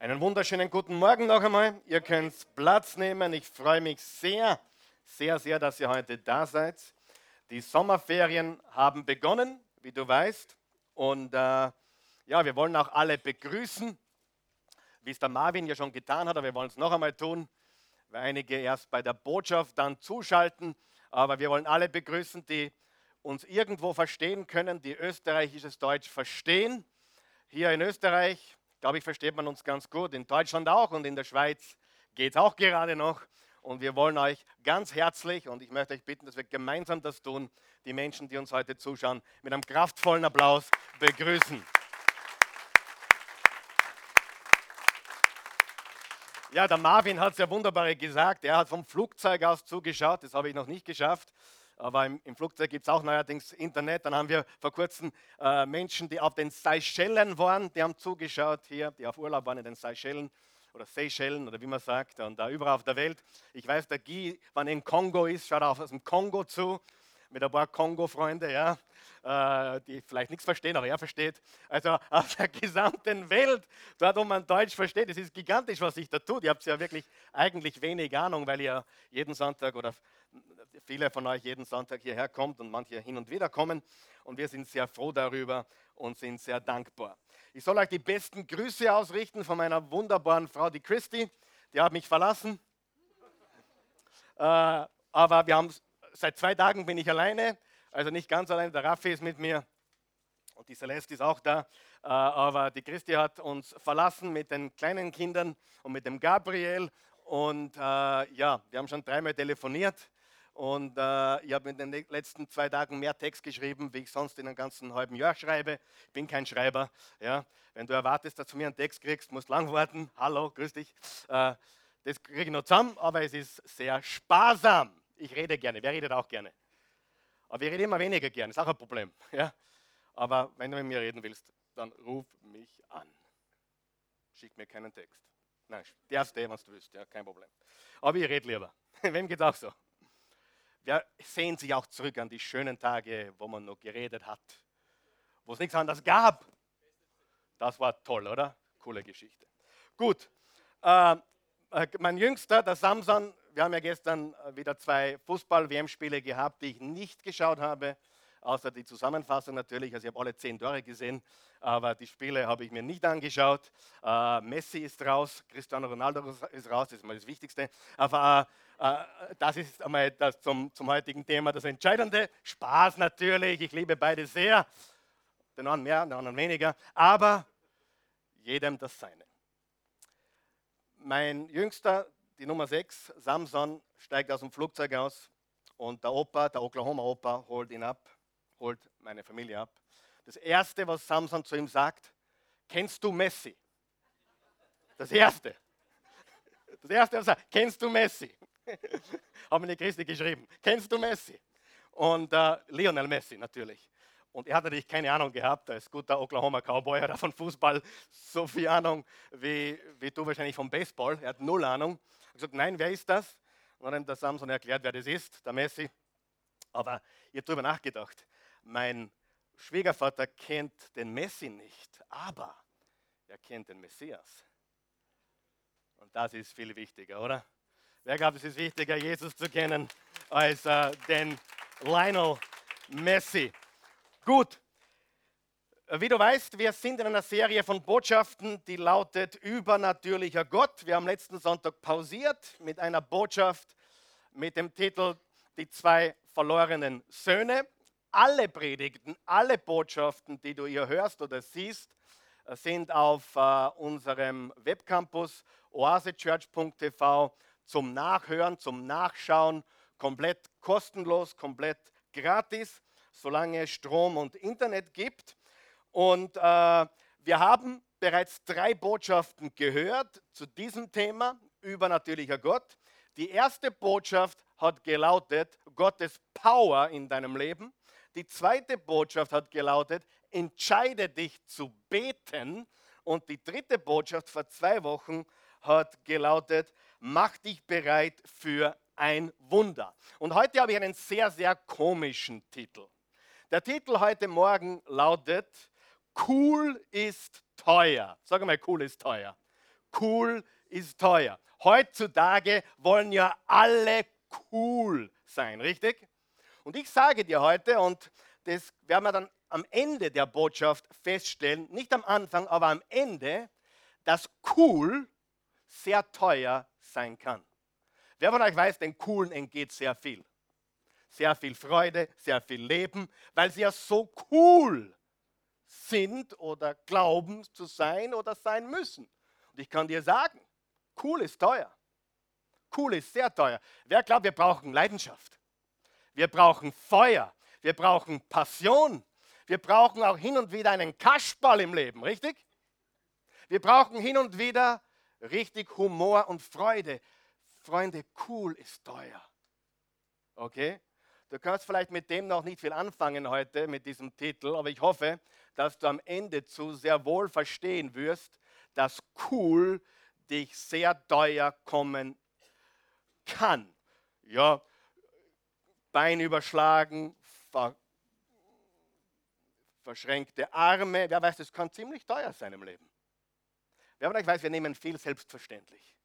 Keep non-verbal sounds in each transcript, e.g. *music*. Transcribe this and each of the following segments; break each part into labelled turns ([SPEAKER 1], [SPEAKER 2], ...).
[SPEAKER 1] Einen wunderschönen guten Morgen noch einmal. Ihr könnt Platz nehmen. Ich freue mich sehr, sehr, sehr, dass ihr heute da seid. Die Sommerferien haben begonnen, wie du weißt. Und äh, ja, wir wollen auch alle begrüßen, wie es der Marvin ja schon getan hat. Aber wir wollen es noch einmal tun, weil einige erst bei der Botschaft dann zuschalten. Aber wir wollen alle begrüßen, die uns irgendwo verstehen können, die österreichisches Deutsch verstehen. Hier in Österreich glaube ich, versteht man uns ganz gut. In Deutschland auch und in der Schweiz geht es auch gerade noch. Und wir wollen euch ganz herzlich und ich möchte euch bitten, dass wir gemeinsam das tun, die Menschen, die uns heute zuschauen, mit einem kraftvollen Applaus begrüßen. Ja, der Marvin hat es ja wunderbar gesagt. Er hat vom Flugzeug aus zugeschaut. Das habe ich noch nicht geschafft aber im, im Flugzeug gibt es auch neuerdings Internet. Dann haben wir vor kurzem äh, Menschen, die auf den Seychellen waren, die haben zugeschaut hier, die auf Urlaub waren in den Seychellen oder Seychellen oder wie man sagt, und da überall auf der Welt. Ich weiß, der Guy, wann in Kongo ist, schaut auch aus dem Kongo zu, mit ein paar Kongo-Freunde, ja, äh, die vielleicht nichts verstehen, aber er versteht. Also *laughs* auf der gesamten Welt, dort wo man Deutsch versteht, es ist gigantisch, was sich da tut. Ihr habt ja wirklich eigentlich wenig Ahnung, weil ihr jeden Sonntag oder viele von euch jeden Sonntag hierher kommt und manche hin und wieder kommen. Und wir sind sehr froh darüber und sind sehr dankbar. Ich soll euch die besten Grüße ausrichten von meiner wunderbaren Frau, die Christi. Die hat mich verlassen. Äh, aber wir haben seit zwei Tagen bin ich alleine, also nicht ganz alleine. Der Raffi ist mit mir und die Celeste ist auch da. Äh, aber die Christi hat uns verlassen mit den kleinen Kindern und mit dem Gabriel. Und äh, ja, wir haben schon dreimal telefoniert. Und äh, ich habe in den letzten zwei Tagen mehr Text geschrieben, wie ich sonst in einem ganzen halben Jahr schreibe. Ich bin kein Schreiber. Ja. Wenn du erwartest, dass du mir einen Text kriegst, musst lang warten. Hallo, grüß dich. Äh, das kriege ich noch zusammen, aber es ist sehr sparsam. Ich rede gerne. Wer redet auch gerne? Aber ich rede immer weniger gerne. Ist auch ein Problem. Ja. Aber wenn du mit mir reden willst, dann ruf mich an. Schick mir keinen Text. Nein, darfst du, was du willst. Ja, kein Problem. Aber ich rede lieber. *laughs* Wem geht auch so? Wer sehnt sich auch zurück an die schönen Tage, wo man noch geredet hat, wo es nichts anderes gab. Das war toll, oder? Coole Geschichte. Gut, äh, äh mein Jüngster, der Samson, wir haben ja gestern wieder zwei Fußball-WM-Spiele gehabt, die ich nicht geschaut habe, außer die Zusammenfassung natürlich. Also ich habe alle zehn Tore gesehen, aber die Spiele habe ich mir nicht angeschaut. Äh, Messi ist raus, Cristiano Ronaldo ist raus, das ist mal das Wichtigste. Aber äh, äh, das ist einmal das zum, zum heutigen Thema das Entscheidende. Spaß natürlich, ich liebe beide sehr. Den einen mehr, den anderen weniger. Aber jedem das Seine. Mein Jüngster, die Nummer 6, Samson, steigt aus dem Flugzeug aus und der Opa, der Oklahoma-Opa, holt ihn ab, holt meine Familie ab. Das Erste, was Samson zu ihm sagt, kennst du Messi? Das Erste. Das Erste, was er sagt, kennst du Messi? *laughs* haben die Christi geschrieben. Kennst du Messi? Und äh, Lionel Messi natürlich. Und er hat natürlich keine Ahnung gehabt, als guter Oklahoma Cowboy hat von Fußball so viel Ahnung wie, wie du wahrscheinlich vom Baseball. Er hat null Ahnung. Er hat gesagt, nein, wer ist das? Und dann hat der Samson erklärt, wer das ist, der Messi. Aber ich habe darüber nachgedacht. Mein Schwiegervater kennt den Messi nicht, aber er kennt den Messias. Und das ist viel wichtiger, oder? Wer glaubt, es ist wichtiger, Jesus zu kennen, als äh, den Lionel Messi? Gut. Wie du weißt, wir sind in einer Serie von Botschaften, die lautet Übernatürlicher Gott. Wir haben letzten Sonntag pausiert mit einer Botschaft mit dem Titel Die zwei verlorenen Söhne. Alle Predigten, alle Botschaften, die du hier hörst oder siehst, äh, sind auf uh, unserem Webcampus oasechurch.tv zum Nachhören, zum Nachschauen, komplett kostenlos, komplett gratis, solange es Strom und Internet gibt. Und äh, wir haben bereits drei Botschaften gehört zu diesem Thema, übernatürlicher Gott. Die erste Botschaft hat gelautet, Gottes Power in deinem Leben. Die zweite Botschaft hat gelautet, entscheide dich zu beten. Und die dritte Botschaft vor zwei Wochen hat gelautet, mach dich bereit für ein Wunder. Und heute habe ich einen sehr, sehr komischen Titel. Der Titel heute Morgen lautet, Cool ist teuer. Sag mal, cool ist teuer. Cool ist teuer. Heutzutage wollen ja alle cool sein, richtig? Und ich sage dir heute, und das werden wir dann am Ende der Botschaft feststellen, nicht am Anfang, aber am Ende, dass cool sehr teuer sein kann. Wer von euch weiß, den Coolen entgeht sehr viel. Sehr viel Freude, sehr viel Leben, weil sie ja so cool sind oder glauben zu sein oder sein müssen. Und ich kann dir sagen, cool ist teuer. Cool ist sehr teuer. Wer glaubt, wir brauchen Leidenschaft? Wir brauchen Feuer. Wir brauchen Passion. Wir brauchen auch hin und wieder einen Kaschball im Leben, richtig? Wir brauchen hin und wieder richtig Humor und Freude. Freunde, cool ist teuer. Okay? Du kannst vielleicht mit dem noch nicht viel anfangen heute, mit diesem Titel, aber ich hoffe, dass du am Ende zu sehr wohl verstehen wirst, dass cool dich sehr teuer kommen kann. Ja, Bein überschlagen, ver verschränkte Arme, wer weiß, das kann ziemlich teuer sein im Leben. Wer euch weiß, wir nehmen viel selbstverständlich.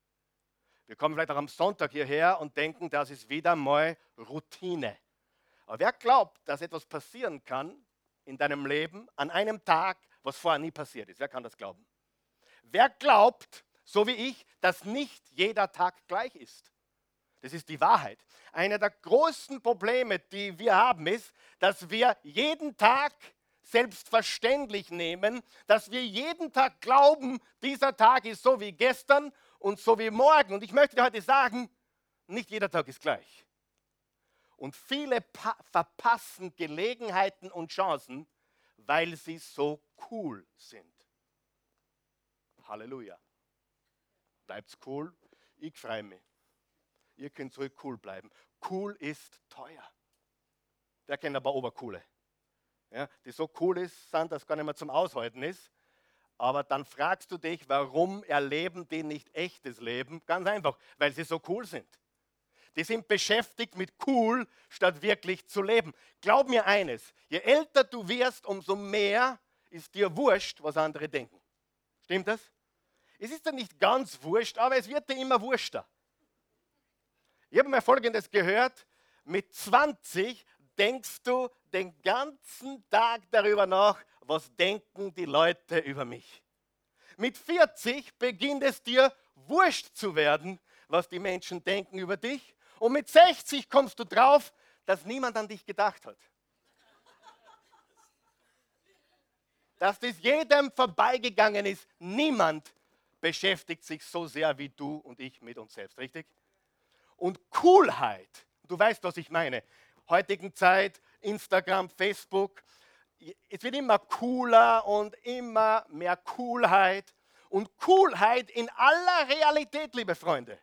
[SPEAKER 1] Wir kommen vielleicht auch am Sonntag hierher und denken, das ist wieder mal Routine. Aber wer glaubt, dass etwas passieren kann in deinem Leben an einem Tag, was vorher nie passiert ist? Wer kann das glauben? Wer glaubt, so wie ich, dass nicht jeder Tag gleich ist? Das ist die Wahrheit. Einer der größten Probleme, die wir haben, ist, dass wir jeden Tag selbstverständlich nehmen, dass wir jeden Tag glauben, dieser Tag ist so wie gestern und so wie morgen. Und ich möchte dir heute sagen, nicht jeder Tag ist gleich. Und viele verpassen Gelegenheiten und Chancen, weil sie so cool sind. Halleluja. Bleibt's cool, ich freue mich. Ihr könnt so cool bleiben. Cool ist teuer. Wer kennt aber Obercoole? Ja, die so cool ist, sind, dass gar nicht mehr zum Aushalten ist. Aber dann fragst du dich, warum erleben die nicht echtes Leben? Ganz einfach, weil sie so cool sind. Die sind beschäftigt mit cool, statt wirklich zu leben. Glaub mir eines, je älter du wirst, umso mehr ist dir wurscht, was andere denken. Stimmt das? Es ist dir nicht ganz wurscht, aber es wird dir immer wurschter. Ich habe mal Folgendes gehört, mit 20 denkst du den ganzen Tag darüber nach, was denken die Leute über mich. Mit 40 beginnt es dir wurscht zu werden, was die Menschen denken über dich. Und mit 60 kommst du drauf, dass niemand an dich gedacht hat. Dass das jedem vorbeigegangen ist. Niemand beschäftigt sich so sehr wie du und ich mit uns selbst, richtig? Und Coolheit, du weißt, was ich meine, heutigen Zeit, Instagram, Facebook, es wird immer cooler und immer mehr Coolheit. Und Coolheit in aller Realität, liebe Freunde,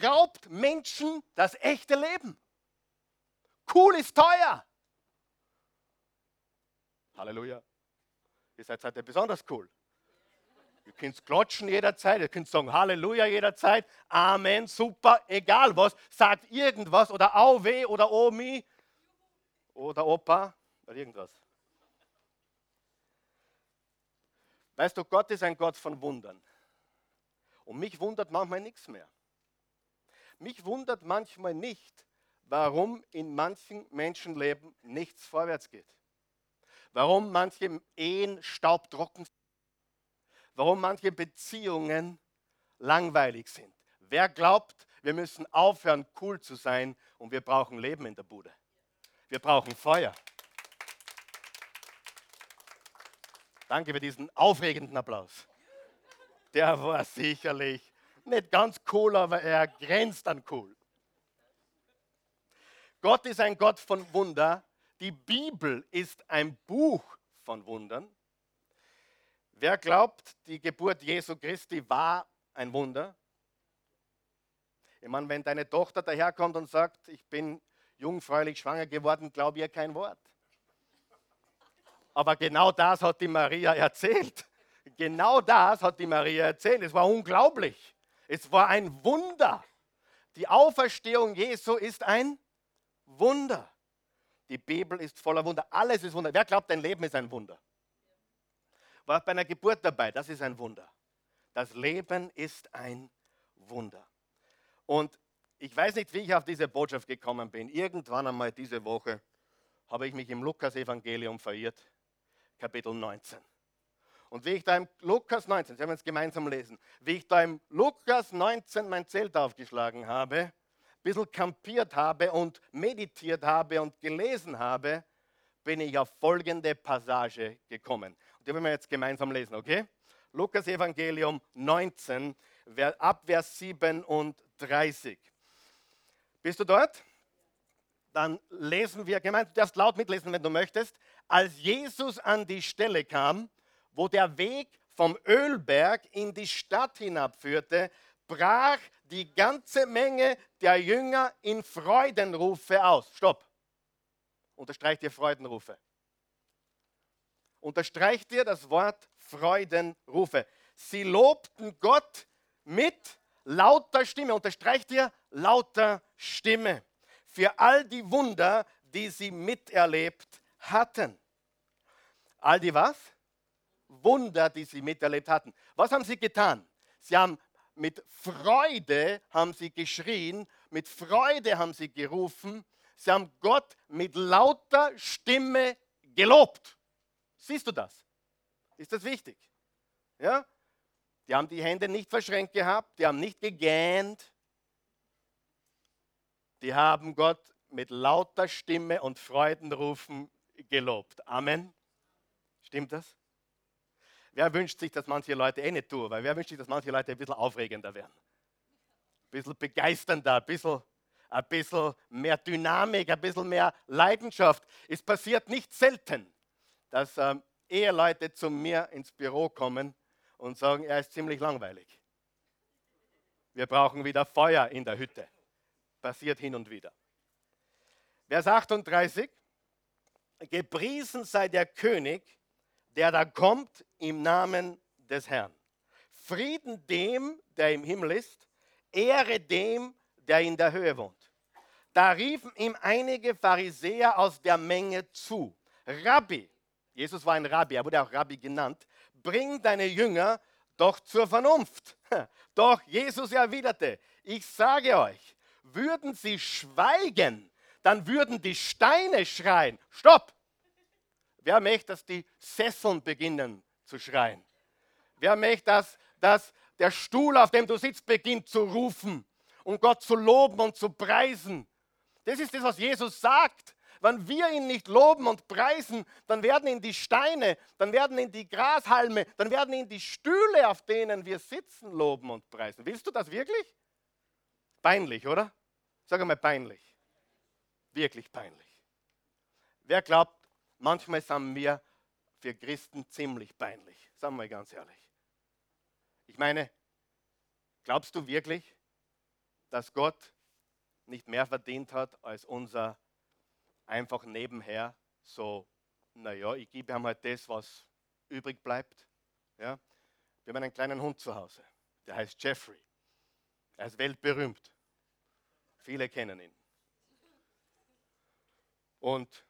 [SPEAKER 1] raubt Menschen das echte Leben. Cool ist teuer. Halleluja. Ihr seid heute besonders cool. Ihr könnt klatschen jederzeit, ihr könnt sagen Halleluja jederzeit, Amen, super, egal was, sagt irgendwas oder Auwe oder Omi oder Opa oder irgendwas. Weißt du, Gott ist ein Gott von Wundern. Und mich wundert manchmal nichts mehr. Mich wundert manchmal nicht, warum in manchen Menschenleben nichts vorwärts geht. Warum manche Ehen staubtrocken sind. Warum manche Beziehungen langweilig sind. Wer glaubt, wir müssen aufhören, cool zu sein und wir brauchen Leben in der Bude. Wir brauchen Feuer. Danke für diesen aufregenden Applaus. Der war sicherlich nicht ganz cool, aber er grenzt an cool. Gott ist ein Gott von Wunder. Die Bibel ist ein Buch von Wundern. Wer glaubt, die Geburt Jesu Christi war ein Wunder? Ich meine, wenn deine Tochter daherkommt und sagt, ich bin jungfräulich schwanger geworden, glaube ihr kein Wort. Aber genau das hat die Maria erzählt. Genau das hat die Maria erzählt. Es war unglaublich. Es war ein Wunder. Die Auferstehung Jesu ist ein Wunder. Die Bibel ist voller Wunder. Alles ist Wunder. Wer glaubt, dein Leben ist ein Wunder? War bei einer Geburt dabei. Das ist ein Wunder. Das Leben ist ein Wunder. Und ich weiß nicht, wie ich auf diese Botschaft gekommen bin. Irgendwann einmal diese Woche habe ich mich im Lukas-Evangelium verirrt, Kapitel 19. Und wie ich da im Lukas 19, Sie werden es gemeinsam lesen, wie ich da im Lukas 19 mein Zelt aufgeschlagen habe, ein bisschen kampiert habe und meditiert habe und gelesen habe, bin ich auf folgende Passage gekommen. Die werden wir jetzt gemeinsam lesen, okay? Lukas Evangelium 19, ab Vers 37. Bist du dort? Dann lesen wir gemeinsam, du darfst laut mitlesen, wenn du möchtest. Als Jesus an die Stelle kam, wo der Weg vom Ölberg in die Stadt hinabführte, brach die ganze Menge der Jünger in Freudenrufe aus. Stopp. Unterstreicht ihr Freudenrufe. Unterstreicht ihr das Wort Freudenrufe. Sie lobten Gott mit lauter Stimme. Unterstreicht ihr lauter Stimme. Für all die Wunder, die sie miterlebt hatten. All die was? Wunder, die sie miterlebt hatten. Was haben sie getan? Sie haben mit Freude haben sie geschrien, mit Freude haben sie gerufen, sie haben Gott mit lauter Stimme gelobt. Siehst du das? Ist das wichtig? Ja? Die haben die Hände nicht verschränkt gehabt, die haben nicht gegähnt. Die haben Gott mit lauter Stimme und Freudenrufen gelobt. Amen. Stimmt das? Wer wünscht sich, dass manche Leute eh nicht tun? Weil wer wünscht sich, dass manche Leute ein bisschen aufregender werden? Ein bisschen begeisternder, ein bisschen, ein bisschen mehr Dynamik, ein bisschen mehr Leidenschaft. Es passiert nicht selten, dass ähm, Eheleute zu mir ins Büro kommen und sagen, er ist ziemlich langweilig. Wir brauchen wieder Feuer in der Hütte. Passiert hin und wieder. Vers 38. Gepriesen sei der König, der da kommt im Namen des Herrn. Frieden dem, der im Himmel ist, Ehre dem, der in der Höhe wohnt. Da riefen ihm einige Pharisäer aus der Menge zu. Rabbi, Jesus war ein Rabbi, er wurde auch Rabbi genannt, bring deine Jünger doch zur Vernunft. *laughs* Doch Jesus erwiderte, ich sage euch, würden sie schweigen, dann würden die Steine schreien. Stopp! Wer möchte, dass die Sesseln beginnen zu schreien? Wer möchte, dass, dass der Stuhl, auf dem du sitzt, beginnt zu rufen und Gott zu loben und zu preisen? Das ist das, was Jesus sagt. Wenn wir ihn nicht loben und preisen, dann werden ihn die Steine, dann werden ihn die Grashalme, dann werden ihn die Stühle, auf denen wir sitzen, loben und preisen. Willst du das wirklich? Peinlich, oder? Sag einmal peinlich. Wirklich peinlich. Wer glaubt, Manchmal sind wir für Christen ziemlich peinlich, sagen wir ganz ehrlich. Ich meine, glaubst du wirklich, dass Gott nicht mehr verdient hat als unser einfach nebenher so, naja, ich gebe ihm halt das, was übrig bleibt. Ja? Wir haben einen kleinen Hund zu Hause, der heißt Jeffrey. Er ist weltberühmt. Viele kennen ihn. Und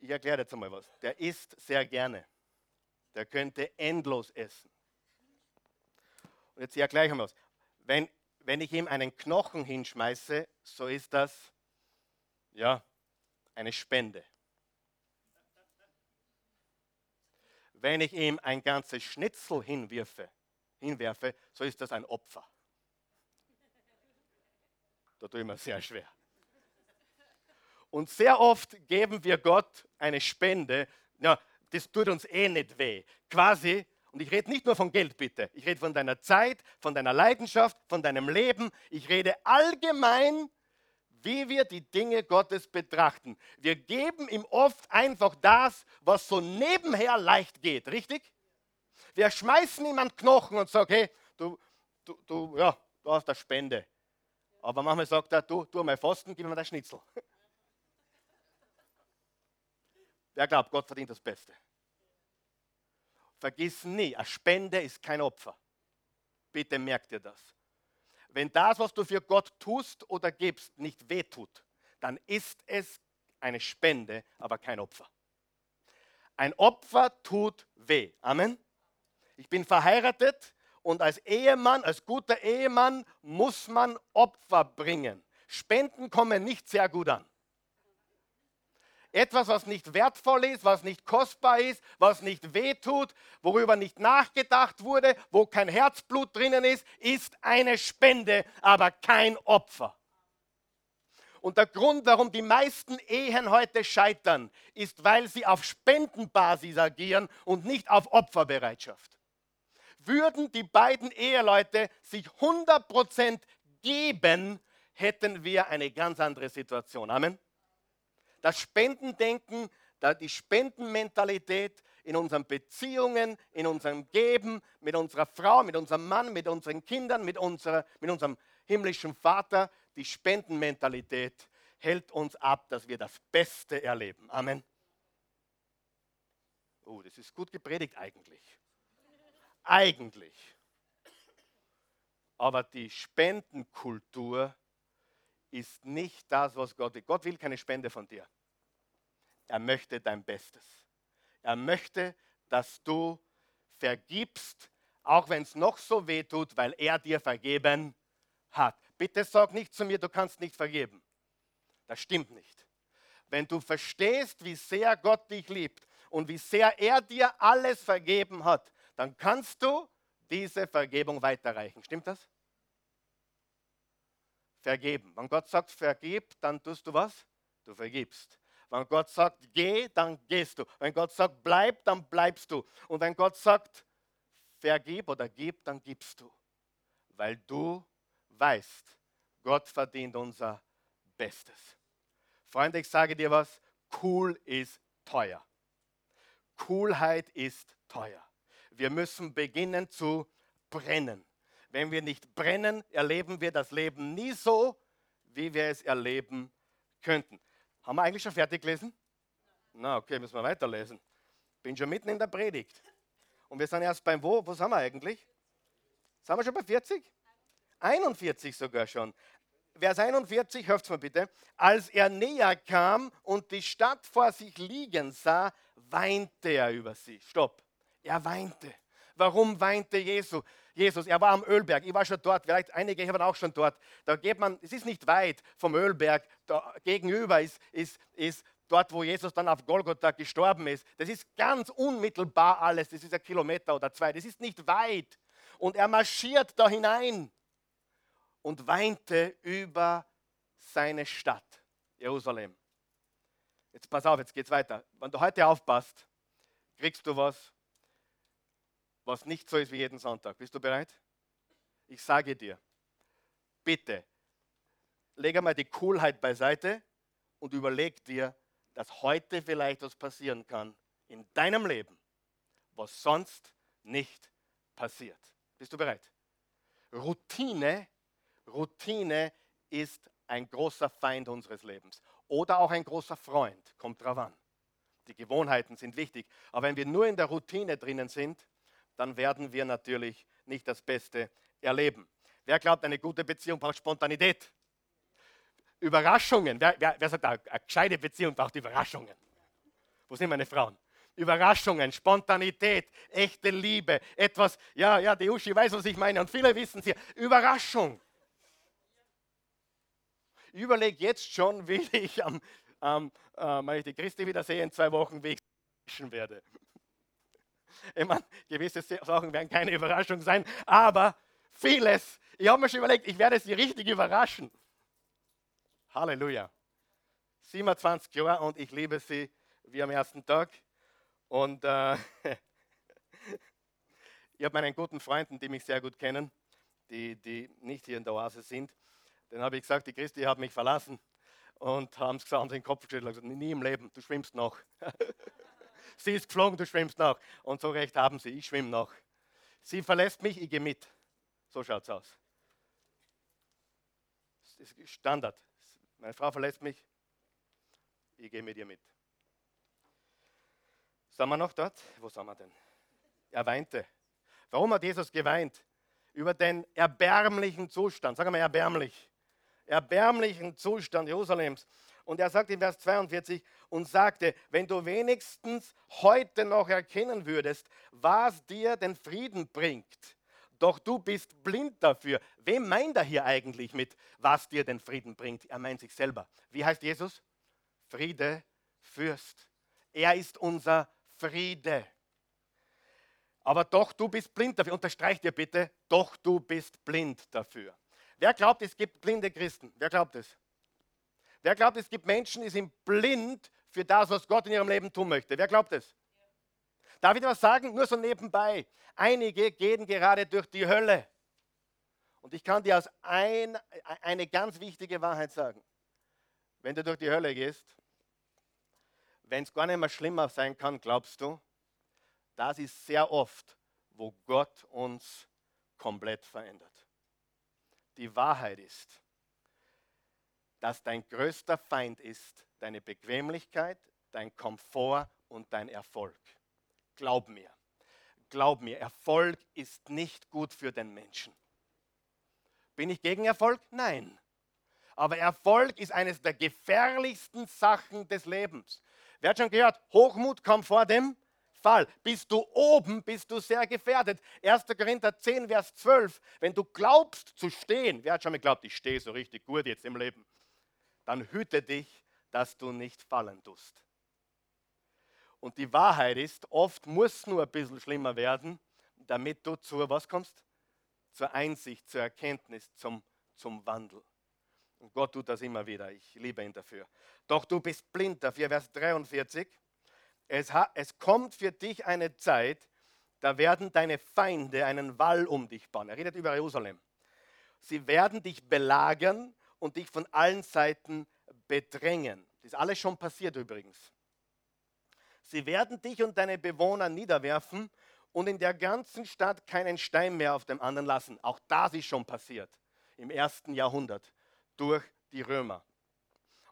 [SPEAKER 1] ich erkläre jetzt einmal was. Der isst sehr gerne. Der könnte endlos essen. Und jetzt erkläre ich mal was. Wenn, wenn ich ihm einen Knochen hinschmeiße, so ist das ja eine Spende. Wenn ich ihm ein ganzes Schnitzel hinwirfe, hinwerfe, so ist das ein Opfer. Da tue ich mir sehr schwer. Und sehr oft geben wir Gott eine Spende. Ja, das tut uns eh nicht weh. Quasi, und ich rede nicht nur von Geld, bitte. Ich rede von deiner Zeit, von deiner Leidenschaft, von deinem Leben. Ich rede allgemein, wie wir die Dinge Gottes betrachten. Wir geben ihm oft einfach das, was so nebenher leicht geht, richtig? Wir schmeißen ihm einen Knochen und sagen, hey, du, du, du, ja, du hast eine Spende. Aber manchmal sagt er, du, tu mal Fasten, gib mir das Schnitzel. *laughs* Wer glaubt, Gott verdient das Beste? Vergiss nie, eine Spende ist kein Opfer. Bitte merkt ihr das. Wenn das, was du für Gott tust oder gibst, nicht wehtut, dann ist es eine Spende, aber kein Opfer. Ein Opfer tut weh. Amen. Ich bin verheiratet Und als Ehemann, als guter Ehemann muss man Opfer bringen. Spenden kommen nicht sehr gut an. Etwas, was nicht wertvoll ist, was nicht kostbar ist, was nicht wehtut, worüber nicht nachgedacht wurde, wo kein Herzblut drinnen ist, ist eine Spende, aber kein Opfer. Und der Grund, warum die meisten Ehen heute scheitern, ist, weil sie auf Spendenbasis agieren und nicht auf Opferbereitschaft. Würden die beiden Eheleute sich 100% geben, hätten wir eine ganz andere Situation. Amen. Das Spendendenken, die Spendenmentalität in unseren Beziehungen, in unserem Geben, mit unserer Frau, mit unserem Mann, mit unseren Kindern, mit, unserer, mit unserem himmlischen Vater, die Spendenmentalität hält uns ab, dass wir das Beste erleben. Amen. Oh, das ist gut gepredigt eigentlich. Eigentlich. Aber die Spendenkultur ist nicht das, was Gott will. Gott will keine Spende von dir. Er möchte dein Bestes. Er möchte, dass du vergibst, auch wenn es noch so weh tut, weil er dir vergeben hat. Bitte sag nicht zu mir, du kannst nicht vergeben. Das stimmt nicht. Wenn du verstehst, wie sehr Gott dich liebt und wie sehr er dir alles vergeben hat, dann kannst du diese Vergebung weiterreichen. Stimmt das? Vergeben. Wenn Gott sagt, vergib, dann tust du was? Du vergibst. Wenn Gott sagt, geh, dann gehst du. Wenn Gott sagt, bleib, dann bleibst du. Und wenn Gott sagt, vergib oder gib, dann gibst du. Weil du weißt, Gott verdient unser Bestes. Freunde, ich sage dir was, cool ist teuer. Coolheit ist teuer. Wir müssen beginnen zu brennen. Wenn wir nicht brennen, erleben wir das Leben nie so, wie wir es erleben könnten. Haben wir eigentlich schon fertig gelesen? Na, okay, müssen wir weiterlesen. Bin schon mitten in der Predigt. Und wir sind erst beim Wo? Wo sind wir eigentlich? Sind wir schon bei 40? 41 sogar schon. Vers 41, hört mal bitte. Als er näher kam und die Stadt vor sich liegen sah, weinte er über sie. Stopp. Er weinte. Warum weinte Jesus? Jesus, er war am Ölberg. Ich war schon dort. Vielleicht einige waren auch schon dort. Da geht man, es ist nicht weit vom Ölberg. Da gegenüber ist, ist, ist dort, wo Jesus dann auf Golgotha gestorben ist. Das ist ganz unmittelbar alles. Das ist ein Kilometer oder zwei. Das ist nicht weit. Und er marschiert da hinein und weinte über seine Stadt, Jerusalem. Jetzt pass auf, jetzt geht's weiter. Wenn du heute aufpasst, kriegst du was, was nicht so ist wie jeden Sonntag. Bist du bereit? Ich sage dir, bitte, leg einmal die Coolheit beiseite und überleg dir, dass heute vielleicht was passieren kann in deinem Leben, was sonst nicht passiert. Bist du bereit? Routine Routine ist ein großer Feind unseres Lebens oder auch ein großer Freund, kommt drauf an. Die Gewohnheiten sind wichtig, aber wenn wir nur in der Routine drinnen sind, dann werden wir natürlich nicht das Beste erleben. Wer glaubt, eine gute Beziehung braucht Spontanität? Überraschungen. Wer, wer, wer sagt, eine, gescheite Beziehung braucht Überraschungen? Wo sind meine Frauen? Überraschungen, Spontanität, echte Liebe, etwas, ja, ja, die Uschi weiß, was ich meine und viele wissen es hier. Überraschung. Ich überlege jetzt schon, wie ich am, am äh, wenn ich die Christi wieder sehe, in zwei Wochen wegwischen werde. Ich meine, gewisse Sachen werden keine Überraschung sein, aber vieles. Ich habe mir schon überlegt, ich werde sie richtig überraschen. Halleluja. 27 Jahre und ich liebe sie wie am ersten Tag. Und äh, *laughs* ich habe meinen guten Freunden, die mich sehr gut kennen, die, die nicht hier in der Oase sind, dann habe ich gesagt, die Christi hat mich verlassen und haben es gesagt, den Kopf gestellt und gesagt, nie im Leben, du schwimmst noch. *laughs* sie ist geflogen, du schwimmst noch. Und so recht haben sie, ich schwimme noch. Sie verlässt mich, ich gehe mit. So schaut es aus. Das ist Standard. Meine Frau verlässt mich, ich gehe mit ihr mit. Sind wir noch dort? Wo sind wir denn? Er weinte. Warum hat Jesus geweint? Über den erbärmlichen Zustand. Sagen wir erbärmlich erbärmlichen Zustand Jerusalems. Und er sagt in Vers 42 und sagte, wenn du wenigstens heute noch erkennen würdest, was dir den Frieden bringt, doch du bist blind dafür. Wem meint er hier eigentlich mit, was dir den Frieden bringt? Er meint sich selber. Wie heißt Jesus? Friede, Fürst. Er ist unser Friede. Aber doch du bist blind dafür. Unterstreicht dir bitte, doch du bist blind dafür. Wer glaubt, es gibt blinde Christen? Wer glaubt es? Wer glaubt, es gibt Menschen, die sind blind für das, was Gott in ihrem Leben tun möchte? Wer glaubt es? Darf ich was sagen? Nur so nebenbei. Einige gehen gerade durch die Hölle. Und ich kann dir aus ein, eine ganz wichtige Wahrheit sagen. Wenn du durch die Hölle gehst, wenn es gar nicht mehr schlimmer sein kann, glaubst du, das ist sehr oft, wo Gott uns komplett verändert. Die Wahrheit ist, dass dein größter Feind ist deine Bequemlichkeit, dein Komfort und dein Erfolg. Glaub mir, glaub mir, Erfolg ist nicht gut für den Menschen. Bin ich gegen Erfolg? Nein. Aber Erfolg ist eines der gefährlichsten Sachen des Lebens. Wer hat schon gehört, Hochmut kommt vor dem Fall. Bist du oben, bist du sehr gefährdet. 1. Korinther 10, Vers 12. Wenn du glaubst zu stehen, wer hat schon mal geglaubt, ich stehe so richtig gut jetzt im Leben, dann hüte dich, dass du nicht fallen tust. Und die Wahrheit ist, oft muss nur ein bisschen schlimmer werden, damit du zur was kommst? Zur Einsicht, zur Erkenntnis, zum, zum Wandel. Und Gott tut das immer wieder. Ich liebe ihn dafür. Doch du bist blind dafür. Vers 43. Es, es kommt für dich eine Zeit, da werden deine Feinde einen Wall um dich bauen. Er redet über Jerusalem. Sie werden dich belagern und dich von allen Seiten bedrängen. Das ist alles schon passiert übrigens. Sie werden dich und deine Bewohner niederwerfen und in der ganzen Stadt keinen Stein mehr auf dem anderen lassen. Auch das ist schon passiert im ersten Jahrhundert durch die Römer.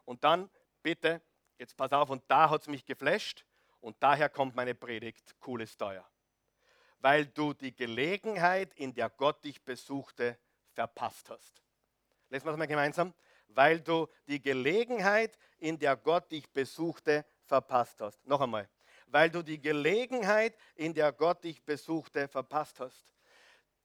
[SPEAKER 1] Und dann bitte, jetzt pass auf, und da hat es mich geflasht. Und daher kommt meine Predigt, cooles Steuer. Weil du die Gelegenheit, in der Gott dich besuchte, verpasst hast. Lesen wir das mal gemeinsam. Weil du die Gelegenheit, in der Gott dich besuchte, verpasst hast. Noch einmal. Weil du die Gelegenheit, in der Gott dich besuchte, verpasst hast.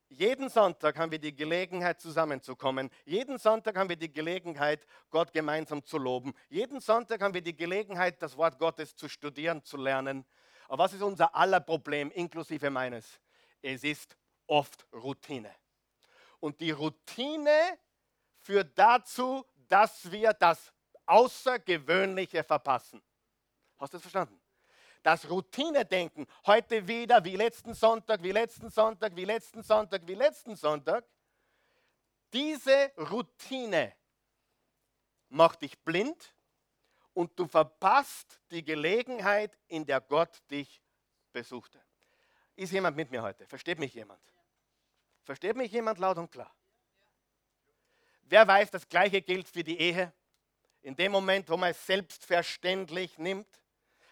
[SPEAKER 1] Jeden Sonntag haben wir die Gelegenheit, zusammenzukommen. Jeden Sonntag haben wir die Gelegenheit, Gott gemeinsam zu loben. Jeden Sonntag haben wir die Gelegenheit, das Wort Gottes zu studieren, zu lernen. Aber was ist unser aller Problem, inklusive meines? Es ist oft Routine. Und die Routine führt dazu, dass wir das Außergewöhnliche verpassen. Hast du das verstanden? das Routinedenken, heute wieder wie letzten Sonntag, wie letzten Sonntag, wie letzten Sonntag, wie letzten Sonntag, diese Routine macht dich blind und du verpasst die Gelegenheit, in der Gott dich besuchte. Ist jemand mit mir heute? Versteht mich jemand? Versteht mich jemand laut und klar? Wer weiß, das Gleiche gilt für die Ehe? In dem Moment, wo man es selbstverständlich nimmt,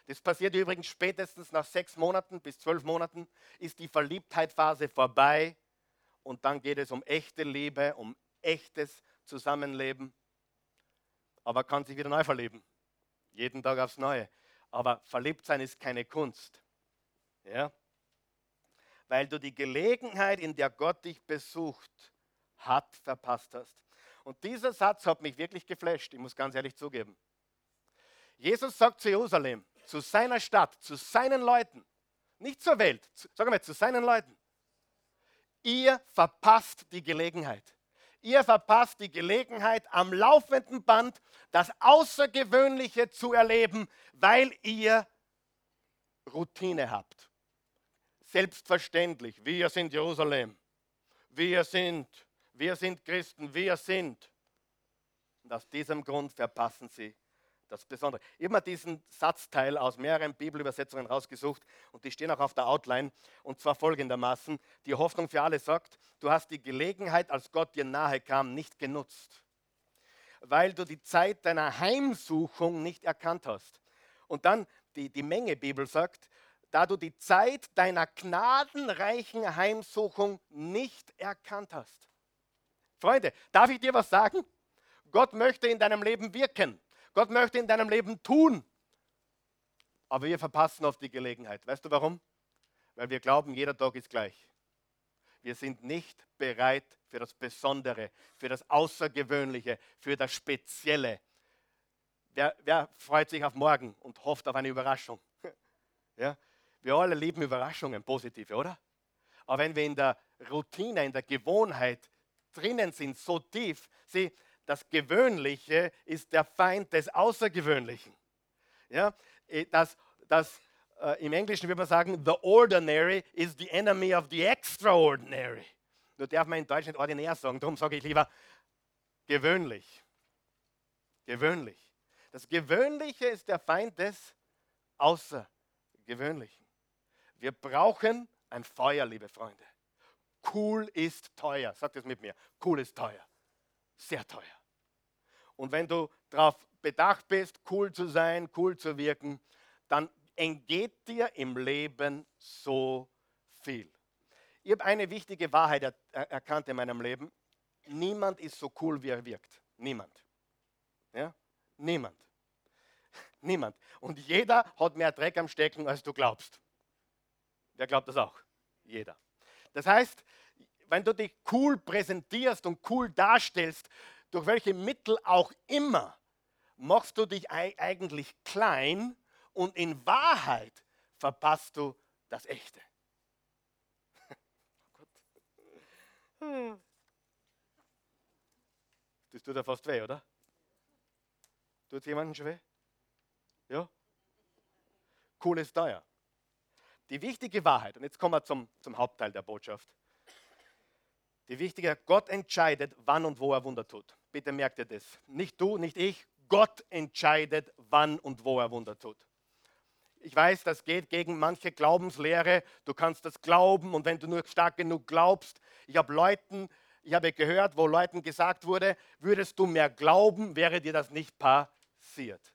[SPEAKER 1] das passiert übrigens spätestens nach sechs Monaten bis zwölf Monaten, ist die Verliebtheitphase vorbei und dann geht es um echte Liebe, um echtes Zusammenleben. Aber kann sich wieder neu verlieben. Jeden Tag aufs Neue. Aber verliebt sein ist keine Kunst. Ja? Weil du die Gelegenheit, in der Gott dich besucht hat, verpasst hast. Und dieser Satz hat mich wirklich geflasht, ich muss ganz ehrlich zugeben. Jesus sagt zu Jerusalem, zu seiner Stadt, zu seinen Leuten, nicht zur Welt, zu, sag mal, zu seinen Leuten. Ihr verpasst die Gelegenheit. Ihr verpasst die Gelegenheit, am laufenden Band das Außergewöhnliche zu erleben, weil ihr Routine habt. Selbstverständlich, wir sind Jerusalem. Wir sind, wir sind Christen, wir sind. Und aus diesem Grund verpassen sie das Besondere. Ich habe mir diesen Satzteil aus mehreren Bibelübersetzungen rausgesucht und die stehen auch auf der Outline. Und zwar folgendermaßen: Die Hoffnung für alle sagt, du hast die Gelegenheit, als Gott dir nahe kam, nicht genutzt, weil du die Zeit deiner Heimsuchung nicht erkannt hast. Und dann die, die Menge Bibel sagt, da du die Zeit deiner gnadenreichen Heimsuchung nicht erkannt hast. Freunde, darf ich dir was sagen? Gott möchte in deinem Leben wirken. Gott möchte in deinem Leben tun. Aber wir verpassen oft die Gelegenheit. Weißt du warum? Weil wir glauben, jeder Tag ist gleich. Wir sind nicht bereit für das Besondere, für das Außergewöhnliche, für das Spezielle. Wer, wer freut sich auf morgen und hofft auf eine Überraschung? *laughs* Ja? Wir alle lieben Überraschungen, positive, oder? Aber wenn wir in der Routine, in der Gewohnheit drinnen sind, so tief, sieh, das Gewöhnliche ist der Feind des Außergewöhnlichen. Ja? Äh, das, das, äh, Im Englischen würde man sagen, the ordinary is the enemy of the extraordinary. Nur darf man in Deutsch nicht ordinär sagen, darum sage ich lieber gewöhnlich. Gewöhnlich. Das Gewöhnliche ist der Feind des Außergewöhnlichen. Wir brauchen ein Feuer, liebe Freunde. Cool ist teuer. Sagt es mit mir. Cool ist teuer. Sehr teuer. Und wenn du darauf bedacht bist, cool zu sein, cool zu wirken, dann entgeht dir im Leben so viel. Ich habe eine wichtige Wahrheit er erkannt in meinem Leben. Niemand ist so cool, wie er wirkt. Niemand. Ja? Niemand. *laughs* Niemand. Und jeder hat mehr Dreck am Stecken, als du glaubst. Wer glaubt das auch? Jeder. Das heißt, wenn du dich cool präsentierst und cool darstellst, durch welche Mittel auch immer, machst du dich eigentlich klein und in Wahrheit verpasst du das Echte. *laughs* Das tut ja fast weh, oder? Tut es jemandem schon weh? Ja? Cool ist teuer. Die wichtige Wahrheit, und jetzt kommen wir zum, zum Hauptteil der Botschaft. Die wichtige, Gott entscheidet, wann und wo er Wunder tut. Bitte merkt ihr das. Nicht du, nicht ich. Gott entscheidet, wann und wo er Wunder tut. Ich weiß, das geht gegen manche Glaubenslehre. Du kannst das glauben und wenn du nur stark genug glaubst. Ich habe Leuten, ich habe gehört, wo Leuten gesagt wurde, würdest du mehr glauben, wäre dir das nicht passiert.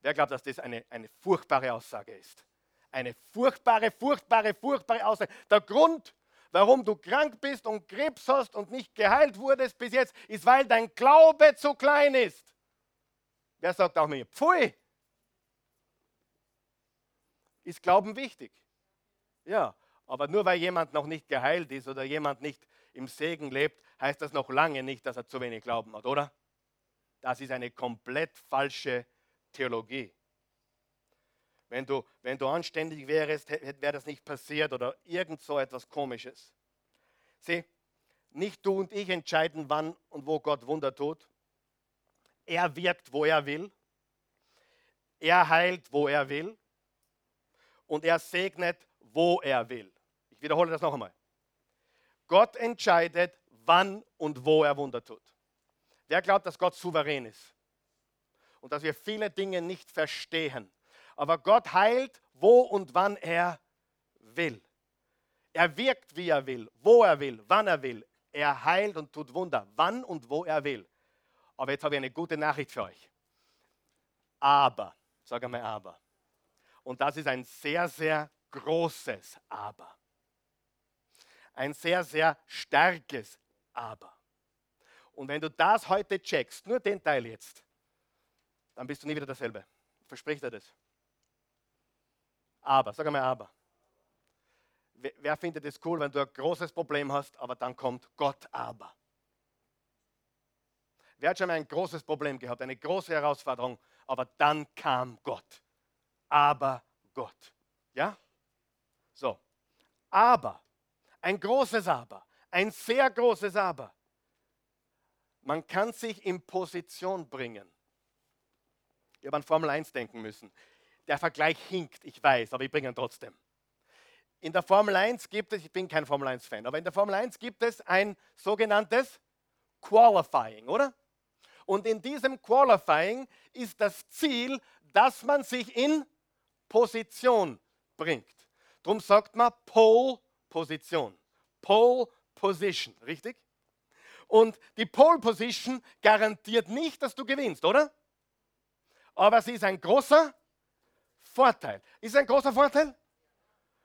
[SPEAKER 1] Wer glaubt, dass das eine, eine furchtbare Aussage ist? Eine furchtbare, furchtbare, furchtbare Aussage. Der Grund, warum du krank bist und Krebs hast und nicht geheilt wurdest bis jetzt, ist, weil dein Glaube zu klein ist. Wer sagt auch mir, pfui, ist Glauben wichtig. Ja, aber nur weil jemand noch nicht geheilt ist oder jemand nicht im Segen lebt, heißt das noch lange nicht, dass er zu wenig Glauben hat, oder? Das ist eine komplett falsche Theologie. Wenn du, wenn du anständig wärst, wäre das nicht passiert oder irgend so etwas Komisches. Sieh, nicht du und ich entscheiden, wann und wo Gott Wunder tut. Er wirkt, wo er will. Er heilt, wo er will und er segnet, wo er will. Ich wiederhole das noch einmal. Gott entscheidet, wann und wo er Wunder tut. Wer glaubt, dass Gott souverän ist und dass wir viele Dinge nicht verstehen? Aber Gott heilt, wo und wann er will. Er wirkt, wie er will, wo er will, wann er will. Er heilt und tut Wunder, wann und wo er will. Aber jetzt habe ich eine gute Nachricht für euch. Aber, sag einmal aber. Und das ist ein sehr, sehr großes Aber. Ein sehr, sehr starkes Aber. Und wenn du das heute checkst, nur den Teil jetzt, dann bist du nie wieder dasselbe. Verspricht er das? Aber, sag einmal aber. Wer findet es cool, wenn du ein großes Problem hast, aber dann kommt Gott aber? Wer hat schon mal ein großes Problem gehabt, eine große Herausforderung, aber dann kam Gott? aber Gott. Ja? So. Aber, ein großes Aber, ein sehr großes Aber. Man kann sich in Position bringen. Ich habe an Formel 1 denken müssen. Der Vergleich hinkt, ich weiß, aber ich bringe ihn trotzdem. In der Formel 1 gibt es, ich bin kein Formel 1-Fan, aber in der Formel 1 gibt es ein sogenanntes Qualifying, oder? Und in diesem Qualifying ist das Ziel, dass man sich in Position bringt. Darum sagt man Pole Position. Pole Position, richtig? Und die Pole Position garantiert nicht, dass du gewinnst, oder? Aber sie ist ein großer Vorteil. Ist ein großer Vorteil?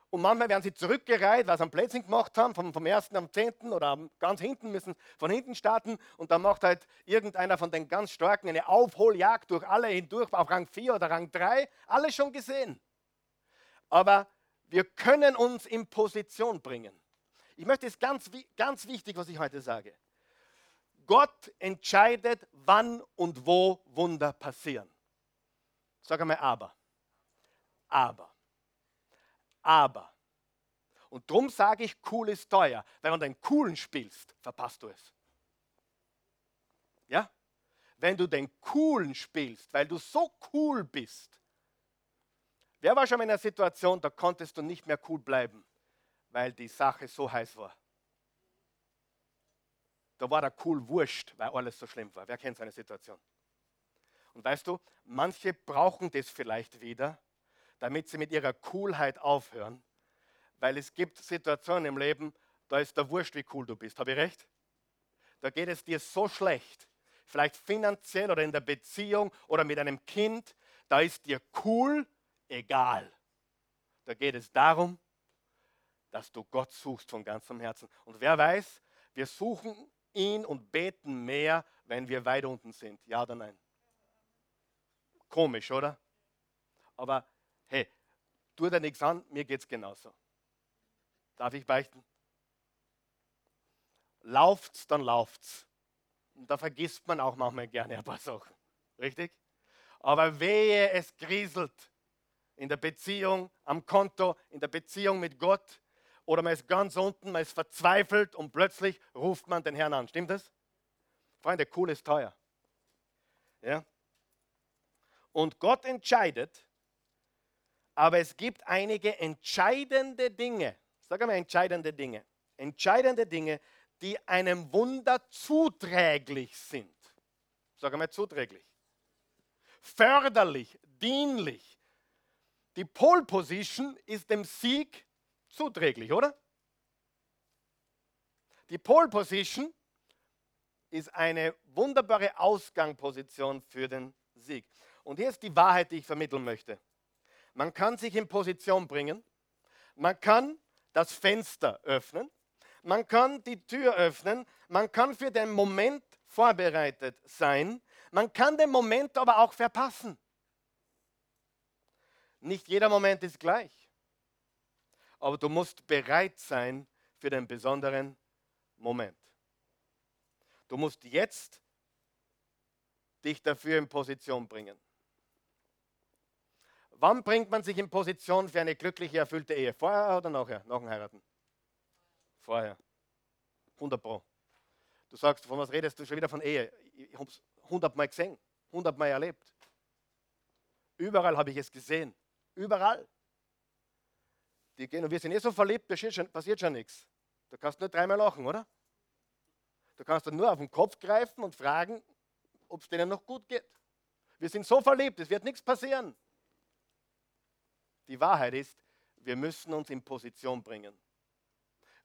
[SPEAKER 1] Und manchmal werden sie zurückgereiht, weil sie ein Plätzchen gemacht haben, vom, vom ersten am zehnten oder ganz hinten, müssen von hinten starten. Und dann macht halt irgendeiner von den ganz Starken eine Aufholjagd durch alle hindurch, auf Rang 4 oder Rang 3. Alles schon gesehen. Aber wir können uns in Position bringen. Ich möchte es ganz, ganz wichtig, was ich heute sage. Gott entscheidet, wann und wo Wunder passieren. Sag einmal aber. Aber. Aber. Und darum sage ich, cool ist teuer. Weil wenn du einen coolen spielst, verpasst du es. Ja? Wenn du den coolen spielst, weil du so cool bist. Wer war schon in einer Situation, da konntest du nicht mehr cool bleiben, weil die Sache so heiß war? Da war der cool wurscht, weil alles so schlimm war. Wer kennt so eine Situation? Und weißt du, manche brauchen das vielleicht wieder, damit sie mit ihrer Coolheit aufhören, weil es gibt Situationen im Leben, da ist der Wurscht, wie cool du bist. Habe ich recht? Da geht es dir so schlecht, vielleicht finanziell oder in der Beziehung oder mit einem Kind, da ist dir cool egal. Da geht es darum, dass du Gott suchst von ganzem Herzen. Und wer weiß, wir suchen ihn und beten mehr, wenn wir weit unten sind. Ja oder nein? Komisch, oder? Aber hey, tu dir nichts an, mir geht es genauso. Darf ich beichten? Lauft's, dann lauft's. Und da vergisst man auch manchmal gerne ein paar Sachen. Richtig? Aber wehe, es kriselt in der Beziehung, am Konto, in der Beziehung mit Gott. Oder man ist ganz unten, man ist verzweifelt und plötzlich ruft man den Herrn an. Stimmt das? Freunde, cool ist teuer. Ja? Und Gott entscheidet, aber es gibt einige entscheidende Dinge, sag einmal entscheidende Dinge, entscheidende Dinge, die einem Wunder zuträglich sind. Sag einmal zuträglich. Förderlich, dienlich. Die Pole Position ist dem Sieg zuträglich, oder? Die Pole Position ist eine wunderbare Ausgangsposition für den Sieg. Und hier ist die Wahrheit, die ich vermitteln möchte. Man kann sich in Position bringen, man kann das Fenster öffnen, man kann die Tür öffnen, man kann für den Moment vorbereitet sein, man kann den Moment aber auch verpassen. Nicht jeder Moment ist gleich, aber du musst bereit sein für den besonderen Moment. Du musst jetzt dich dafür in Position bringen. Wann bringt man sich in Position für eine glückliche, erfüllte Ehe? Vorher oder nachher? Nach dem Heiraten? Vorher. 100 Pro. Du sagst, von was redest du schon wieder von Ehe? Ich habe es 100 Mal gesehen, 100 Mal erlebt. Überall habe ich es gesehen. Überall. Die gehen und wir sind eh so verliebt, passiert schon, passiert schon nichts. Du kannst nur dreimal lachen, oder? Du kannst dann nur auf den Kopf greifen und fragen, ob es denen noch gut geht. Wir sind so verliebt, es wird nichts passieren. Die Wahrheit ist, wir müssen uns in Position bringen.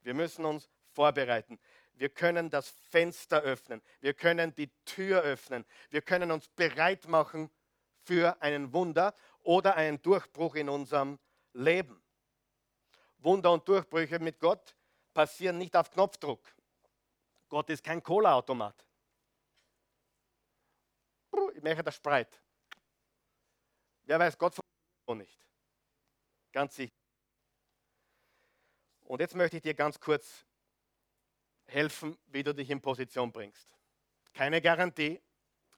[SPEAKER 1] Wir müssen uns vorbereiten. Wir können das Fenster öffnen. Wir können die Tür öffnen. Wir können uns bereit machen für einen Wunder oder einen Durchbruch in unserem Leben. Wunder und Durchbrüche mit Gott passieren nicht auf Knopfdruck. Gott ist kein Cola-Automat. Ich merke das Spreit. Wer weiß, Gott funktioniert nicht. Ganz sicher. Und jetzt möchte ich dir ganz kurz helfen, wie du dich in Position bringst. Keine Garantie,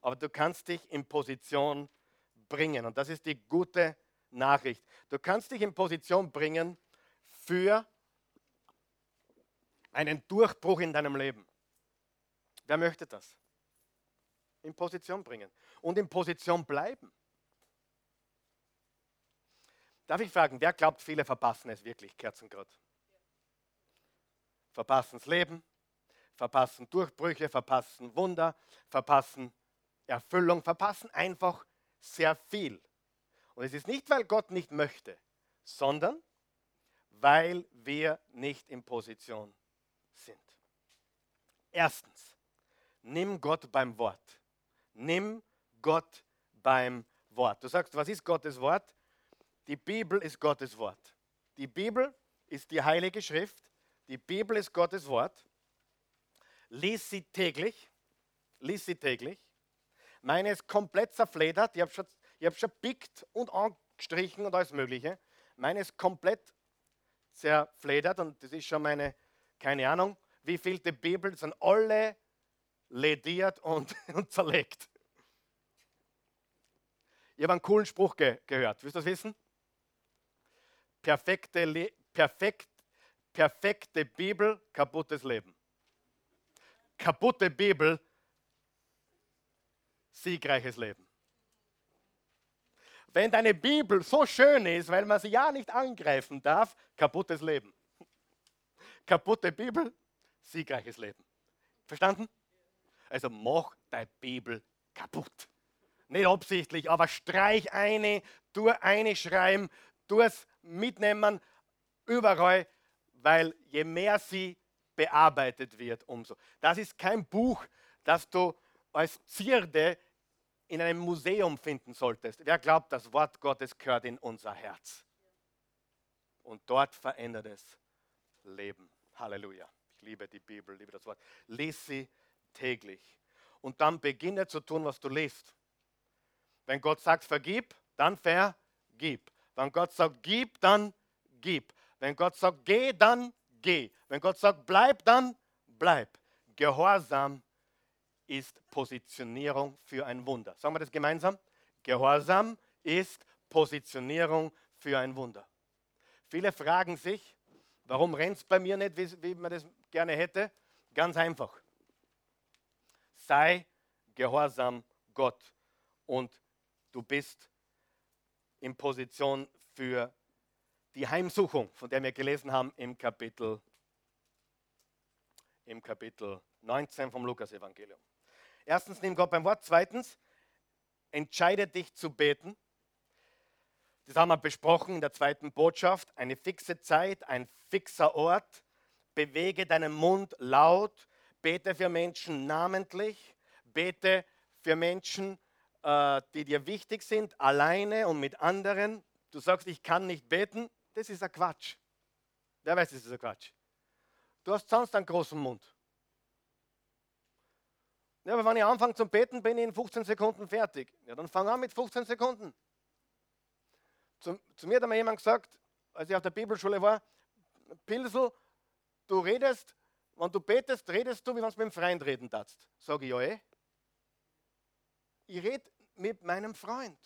[SPEAKER 1] aber du kannst dich in Position bringen. Und das ist die gute Nachricht. Du kannst dich in Position bringen für einen Durchbruch in deinem Leben. Wer möchte das? In Position bringen und in Position bleiben. Darf ich fragen, wer glaubt, viele verpassen es wirklich, Kerzengrad? Verpassen das Leben, verpassen Durchbrüche, verpassen Wunder, verpassen Erfüllung, verpassen einfach sehr viel. Und es ist nicht, weil Gott nicht möchte, sondern weil wir nicht in Position sind. Erstens, nimm Gott beim Wort. Nimm Gott beim Wort. Du sagst, was ist Gottes Wort? Die Bibel ist Gottes Wort. Die Bibel ist die heilige Schrift. Die Bibel ist Gottes Wort. Lies sie täglich. Lies sie täglich. Meine ist komplett zerfledert. Ich habe schon, hab schon pickt und angestrichen und alles Mögliche. Meine ist komplett zerfledert und das ist schon meine keine Ahnung, wie vielte Bibel, sind alle lediert und, *laughs* und zerlegt. Ich habe einen coolen Spruch ge gehört. Willst du das wissen? Perfekte, perfekt, perfekte Bibel, kaputtes Leben. Kaputte Bibel, siegreiches Leben. Wenn deine Bibel so schön ist, weil man sie ja nicht angreifen darf, kaputtes Leben. Kaputte Bibel, siegreiches Leben. Verstanden? Also mach deine Bibel kaputt. Nicht absichtlich, aber streich eine, tu eine schreiben, tu es mitnehmen, überall, weil je mehr sie bearbeitet wird, umso. Das ist kein Buch, das du als Zierde in einem Museum finden solltest. Wer glaubt, das Wort Gottes gehört in unser Herz? Und dort verändert es Leben. Halleluja. Ich liebe die Bibel, liebe das Wort. Lies sie täglich. Und dann beginne zu tun, was du liest. Wenn Gott sagt, vergib, dann vergib. Wenn Gott sagt, gib, dann gib. Wenn Gott sagt, geh, dann geh. Wenn Gott sagt, bleib, dann bleib. Gehorsam ist Positionierung für ein Wunder. Sagen wir das gemeinsam? Gehorsam ist Positionierung für ein Wunder. Viele fragen sich, warum rennt es bei mir nicht, wie, wie man das gerne hätte? Ganz einfach. Sei gehorsam Gott und du bist in Position für die Heimsuchung, von der wir gelesen haben im Kapitel, im Kapitel 19 vom Lukas-Evangelium. Erstens, nimm Gott beim Wort. Zweitens, entscheide dich zu beten. Das haben wir besprochen in der zweiten Botschaft. Eine fixe Zeit, ein fixer Ort. Bewege deinen Mund laut. Bete für Menschen namentlich. Bete für Menschen, äh, die dir wichtig sind, alleine und mit anderen. Du sagst, ich kann nicht beten. Das ist ein Quatsch. Wer weiß, das ist ein Quatsch. Du hast sonst einen großen Mund. Ja, aber wenn ich anfange zum Beten, bin ich in 15 Sekunden fertig. Ja, dann fang an mit 15 Sekunden. Zu, zu mir hat einmal jemand gesagt, als ich auf der Bibelschule war, Pilsel, du redest, wenn du betest, redest du, wie wenn du mit einem Freund reden darfst. Sage ich, ja eh. Ich rede mit meinem Freund.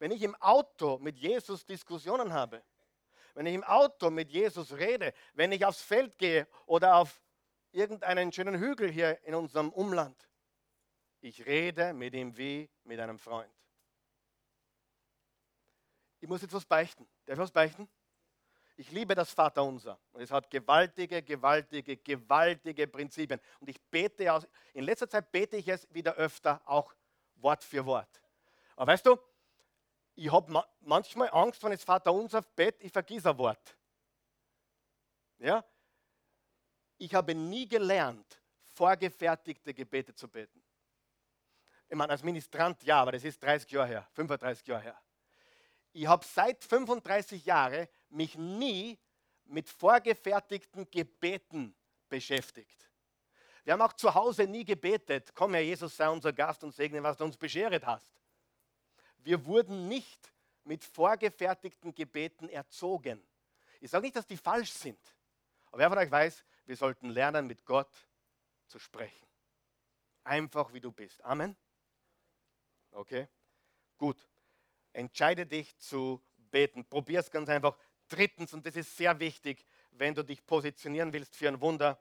[SPEAKER 1] Wenn ich im Auto mit Jesus Diskussionen habe, wenn ich im Auto mit Jesus rede, wenn ich aufs Feld gehe oder auf irgendeinen schönen Hügel hier in unserem Umland. Ich rede mit ihm wie mit einem Freund. Ich muss jetzt was beichten. Darf ich was beichten? Ich liebe das Vaterunser. Und es hat gewaltige, gewaltige, gewaltige Prinzipien. Und ich bete aus, in letzter Zeit bete ich es wieder öfter, auch Wort für Wort. Aber weißt du, ich habe manchmal Angst, wenn ich das Vaterunser bete, ich vergesse ein Wort. Ja, ich habe nie gelernt, vorgefertigte Gebete zu beten. Ich meine, als Ministrant ja, aber das ist 30 Jahre her, 35 Jahre her. Ich habe seit 35 Jahren mich nie mit vorgefertigten Gebeten beschäftigt. Wir haben auch zu Hause nie gebetet, komm Herr Jesus, sei unser Gast und segne, was du uns beschert hast. Wir wurden nicht mit vorgefertigten Gebeten erzogen. Ich sage nicht, dass die falsch sind. Aber wer von euch weiß, wir sollten lernen, mit Gott zu sprechen. Einfach wie du bist. Amen. Okay? Gut. Entscheide dich zu beten. Probier es ganz einfach. Drittens, und das ist sehr wichtig, wenn du dich positionieren willst für ein Wunder,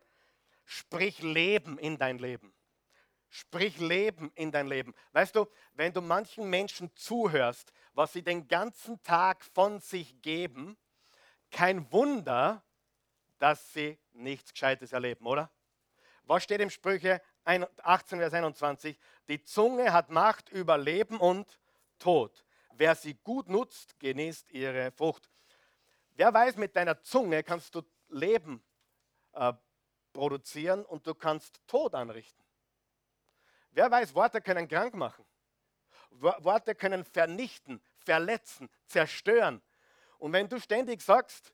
[SPEAKER 1] sprich Leben in dein Leben. Sprich Leben in dein Leben. Weißt du, wenn du manchen Menschen zuhörst, was sie den ganzen Tag von sich geben, kein Wunder, dass sie nichts Gescheites erleben, oder? Was steht im Sprüche 18, Vers 21? Die Zunge hat Macht über Leben und Tod. Wer sie gut nutzt, genießt ihre Frucht. Wer weiß, mit deiner Zunge kannst du Leben äh, produzieren und du kannst Tod anrichten. Wer weiß, Worte können krank machen. Worte können vernichten, verletzen, zerstören. Und wenn du ständig sagst,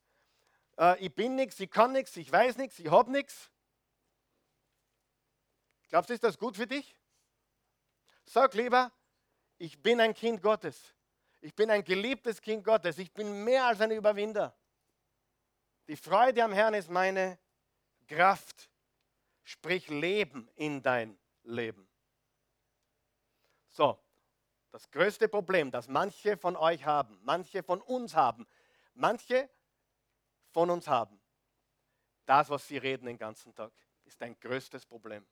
[SPEAKER 1] äh, ich bin nichts, ich kann nichts, ich weiß nichts, ich habe nichts. Glaubst du, ist das gut für dich? Sag lieber, ich bin ein Kind Gottes. Ich bin ein geliebtes Kind Gottes. Ich bin mehr als ein Überwinder. Die Freude am Herrn ist meine Kraft, sprich Leben in dein Leben. So, das größte Problem, das manche von euch haben, manche von uns haben, manche von uns haben, das, was sie reden den ganzen Tag, ist dein größtes Problem.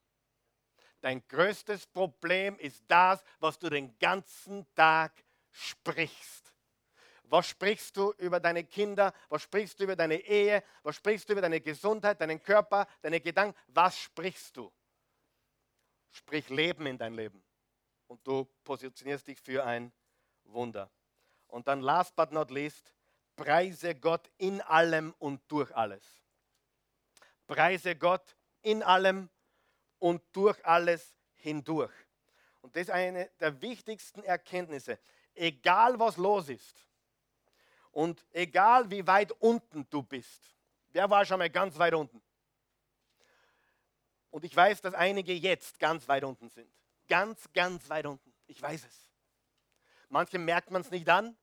[SPEAKER 1] Dein größtes Problem ist das, was du den ganzen Tag sprichst. Was sprichst du über deine Kinder? Was sprichst du über deine Ehe? Was sprichst du über deine Gesundheit, deinen Körper, deine Gedanken? Was sprichst du? Sprich Leben in dein Leben. Und du positionierst dich für ein Wunder. Und dann last but not least, preise Gott in allem und durch alles. Preise Gott in allem und durch alles hindurch. Und das ist eine der wichtigsten Erkenntnisse. Egal was los ist und egal wie weit unten du bist. Wer war schon mal ganz weit unten? Und ich weiß, dass einige jetzt ganz weit unten sind. Ganz, ganz weit unten. Ich weiß es. Manche merkt man es nicht an,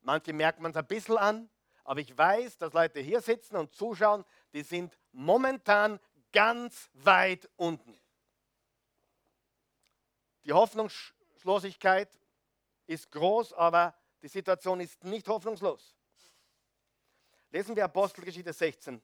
[SPEAKER 1] manche merkt man es ein bisschen an, aber ich weiß, dass Leute hier sitzen und zuschauen, die sind momentan ganz weit unten. Die Hoffnungslosigkeit ist groß, aber die Situation ist nicht hoffnungslos. Lesen wir Apostelgeschichte 16.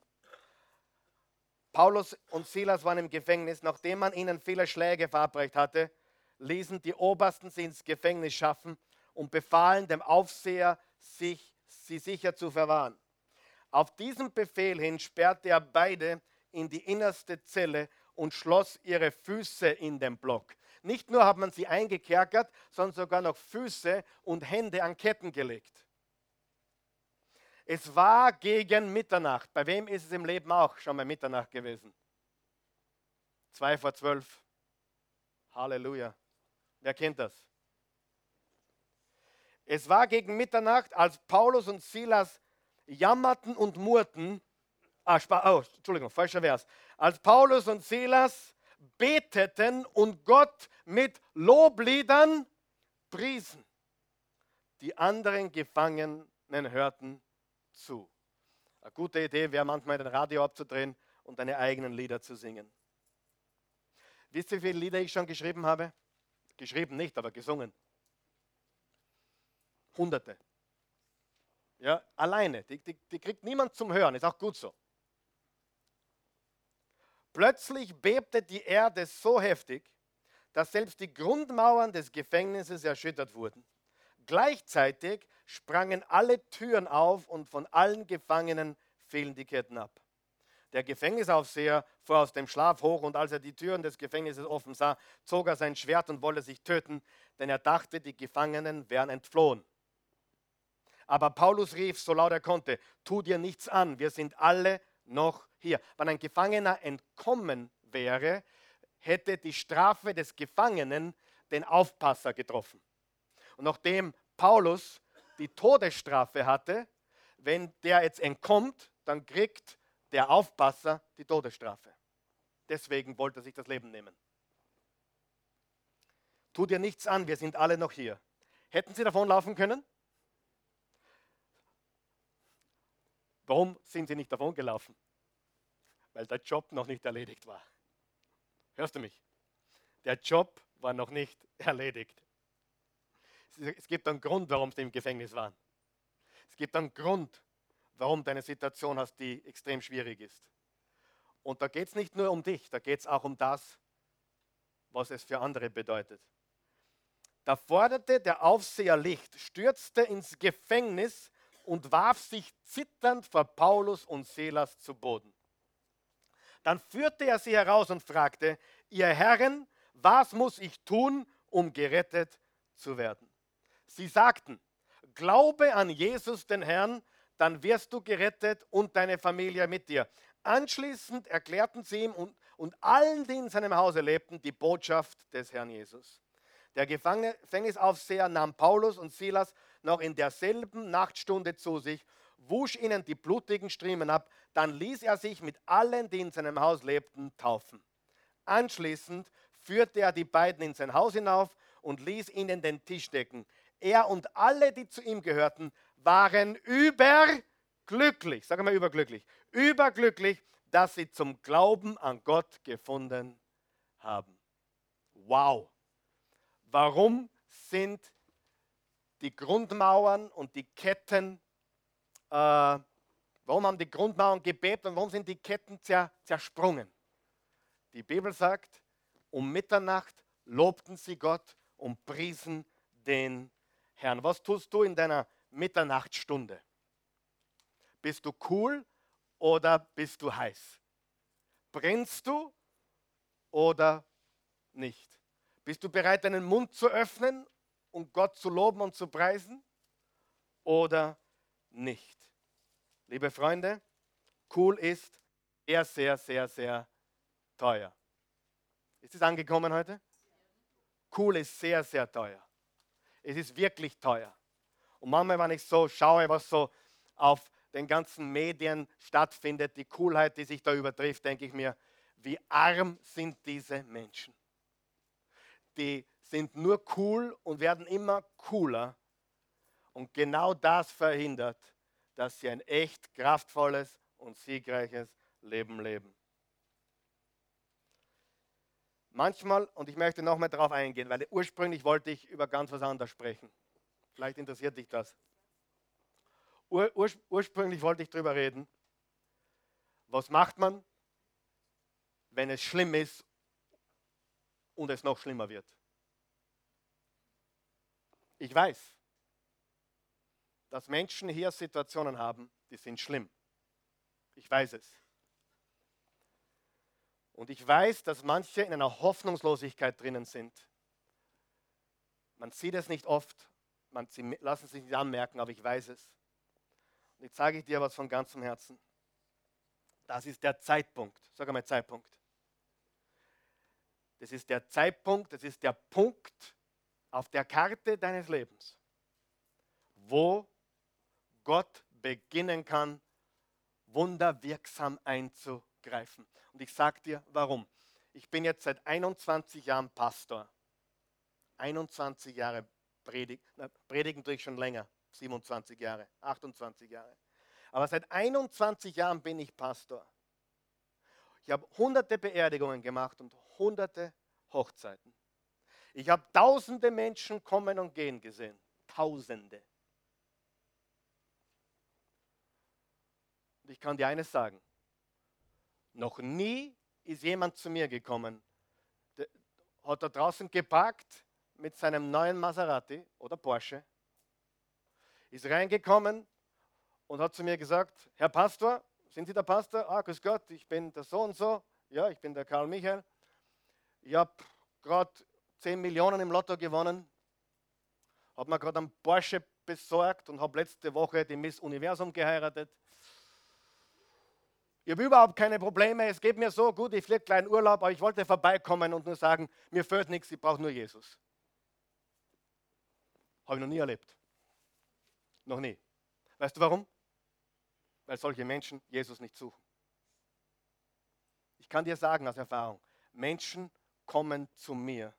[SPEAKER 1] Paulus und Silas waren im Gefängnis. Nachdem man ihnen viele Schläge verabreicht hatte, ließen die Obersten sie ins Gefängnis schaffen und befahlen dem Aufseher, sich, sie sicher zu verwahren. Auf diesen Befehl hin sperrte er beide in die innerste Zelle und schloss ihre Füße in den Block. Nicht nur hat man sie eingekerkert, sondern sogar noch Füße und Hände an Ketten gelegt. Es war gegen Mitternacht. Bei wem ist es im Leben auch schon mal Mitternacht gewesen? Zwei vor zwölf. Halleluja. Wer kennt das? Es war gegen Mitternacht, als Paulus und Silas jammerten und murrten. Ah, oh, Entschuldigung, falscher Vers. Als Paulus und Silas beteten und Gott mit Lobliedern priesen. Die anderen Gefangenen hörten zu. Eine gute Idee wäre manchmal, den Radio abzudrehen und deine eigenen Lieder zu singen. Wisst ihr, wie viele Lieder ich schon geschrieben habe? Geschrieben nicht, aber gesungen. Hunderte. Ja, alleine. Die, die, die kriegt niemand zum Hören, ist auch gut so. Plötzlich bebte die Erde so heftig, dass selbst die Grundmauern des Gefängnisses erschüttert wurden. Gleichzeitig sprangen alle Türen auf und von allen Gefangenen fielen die Ketten ab. Der Gefängnisaufseher fuhr aus dem Schlaf hoch und als er die Türen des Gefängnisses offen sah, zog er sein Schwert und wollte sich töten, denn er dachte, die Gefangenen wären entflohen. Aber Paulus rief, so laut er konnte, tu dir nichts an, wir sind alle noch hier. Wenn ein Gefangener entkommen wäre, hätte die Strafe des Gefangenen den Aufpasser getroffen. Und nachdem Paulus die Todesstrafe hatte, wenn der jetzt entkommt, dann kriegt der Aufpasser die Todesstrafe. Deswegen wollte er sich das Leben nehmen. Tu dir nichts an, wir sind alle noch hier. Hätten sie davonlaufen können? Warum sind sie nicht davon gelaufen? Weil der Job noch nicht erledigt war. Hörst du mich? Der Job war noch nicht erledigt. Es gibt einen Grund, warum sie im Gefängnis waren. Es gibt einen Grund, warum du eine Situation hast, die extrem schwierig ist. Und da geht es nicht nur um dich, da geht es auch um das, was es für andere bedeutet. Da forderte der Aufseher Licht, stürzte ins Gefängnis und warf sich zitternd vor Paulus und Silas zu Boden. Dann führte er sie heraus und fragte, ihr Herren, was muss ich tun, um gerettet zu werden? Sie sagten, glaube an Jesus den Herrn, dann wirst du gerettet und deine Familie mit dir. Anschließend erklärten sie ihm und, und allen, die in seinem Hause lebten, die Botschaft des Herrn Jesus. Der Gefängnisaufseher nahm Paulus und Silas noch in derselben Nachtstunde zu sich, wusch ihnen die blutigen Striemen ab, dann ließ er sich mit allen, die in seinem Haus lebten, taufen. Anschließend führte er die beiden in sein Haus hinauf und ließ ihnen den Tisch decken. Er und alle, die zu ihm gehörten, waren überglücklich, sag mal überglücklich, überglücklich, dass sie zum Glauben an Gott gefunden haben. Wow. Warum sind die Grundmauern und die Ketten, äh, warum haben die Grundmauern gebebt und warum sind die Ketten zersprungen? Die Bibel sagt, um Mitternacht lobten sie Gott und priesen den Herrn. Was tust du in deiner Mitternachtstunde? Bist du cool oder bist du heiß? Brennst du oder nicht? Bist du bereit, deinen Mund zu öffnen und Gott zu loben und zu preisen oder nicht? Liebe Freunde, cool ist sehr, sehr, sehr, sehr teuer. Ist es angekommen heute? Cool ist sehr, sehr teuer. Es ist wirklich teuer. Und manchmal, wenn ich so schaue, was so auf den ganzen Medien stattfindet, die Coolheit, die sich da übertrifft, denke ich mir, wie arm sind diese Menschen. Die sind nur cool und werden immer cooler. Und genau das verhindert, dass sie ein echt kraftvolles und siegreiches Leben leben. Manchmal, und ich möchte nochmal darauf eingehen, weil ursprünglich wollte ich über ganz was anderes sprechen. Vielleicht interessiert dich das. Ur, ur, ursprünglich wollte ich darüber reden, was macht man, wenn es schlimm ist und es noch schlimmer wird. Ich weiß, dass Menschen hier Situationen haben, die sind schlimm. Ich weiß es. Und ich weiß, dass manche in einer Hoffnungslosigkeit drinnen sind. Man sieht es nicht oft, man, lassen sich nicht anmerken, aber ich weiß es. Und jetzt sage ich dir was von ganzem Herzen. Das ist der Zeitpunkt. Sag einmal Zeitpunkt. Das ist der Zeitpunkt, das ist der Punkt auf der Karte deines Lebens, wo Gott beginnen kann, wunderwirksam einzugreifen. Und ich sage dir, warum. Ich bin jetzt seit 21 Jahren Pastor. 21 Jahre predigen, predigen tue ich schon länger, 27 Jahre, 28 Jahre. Aber seit 21 Jahren bin ich Pastor. Ich habe hunderte Beerdigungen gemacht und hunderte Hochzeiten. Ich habe tausende Menschen kommen und gehen gesehen. Tausende. Und ich kann dir eines sagen. Noch nie ist jemand zu mir gekommen, der hat da draußen geparkt mit seinem neuen Maserati oder Porsche, ist reingekommen und hat zu mir gesagt, Herr Pastor, sind Sie der Pastor? Ah, grüß Gott, ich bin der so und so. Ja, ich bin der Karl Michael. Ich habe gerade 10 Millionen im Lotto gewonnen, habe mir gerade einen Porsche besorgt und habe letzte Woche die Miss Universum geheiratet. Ich habe überhaupt keine Probleme, es geht mir so gut, ich fliege kleinen Urlaub, aber ich wollte vorbeikommen und nur sagen, mir fehlt nichts, ich brauche nur Jesus. Habe ich noch nie erlebt. Noch nie. Weißt du warum? Weil solche Menschen Jesus nicht suchen. Ich kann dir sagen aus Erfahrung, Menschen kommen zu mir.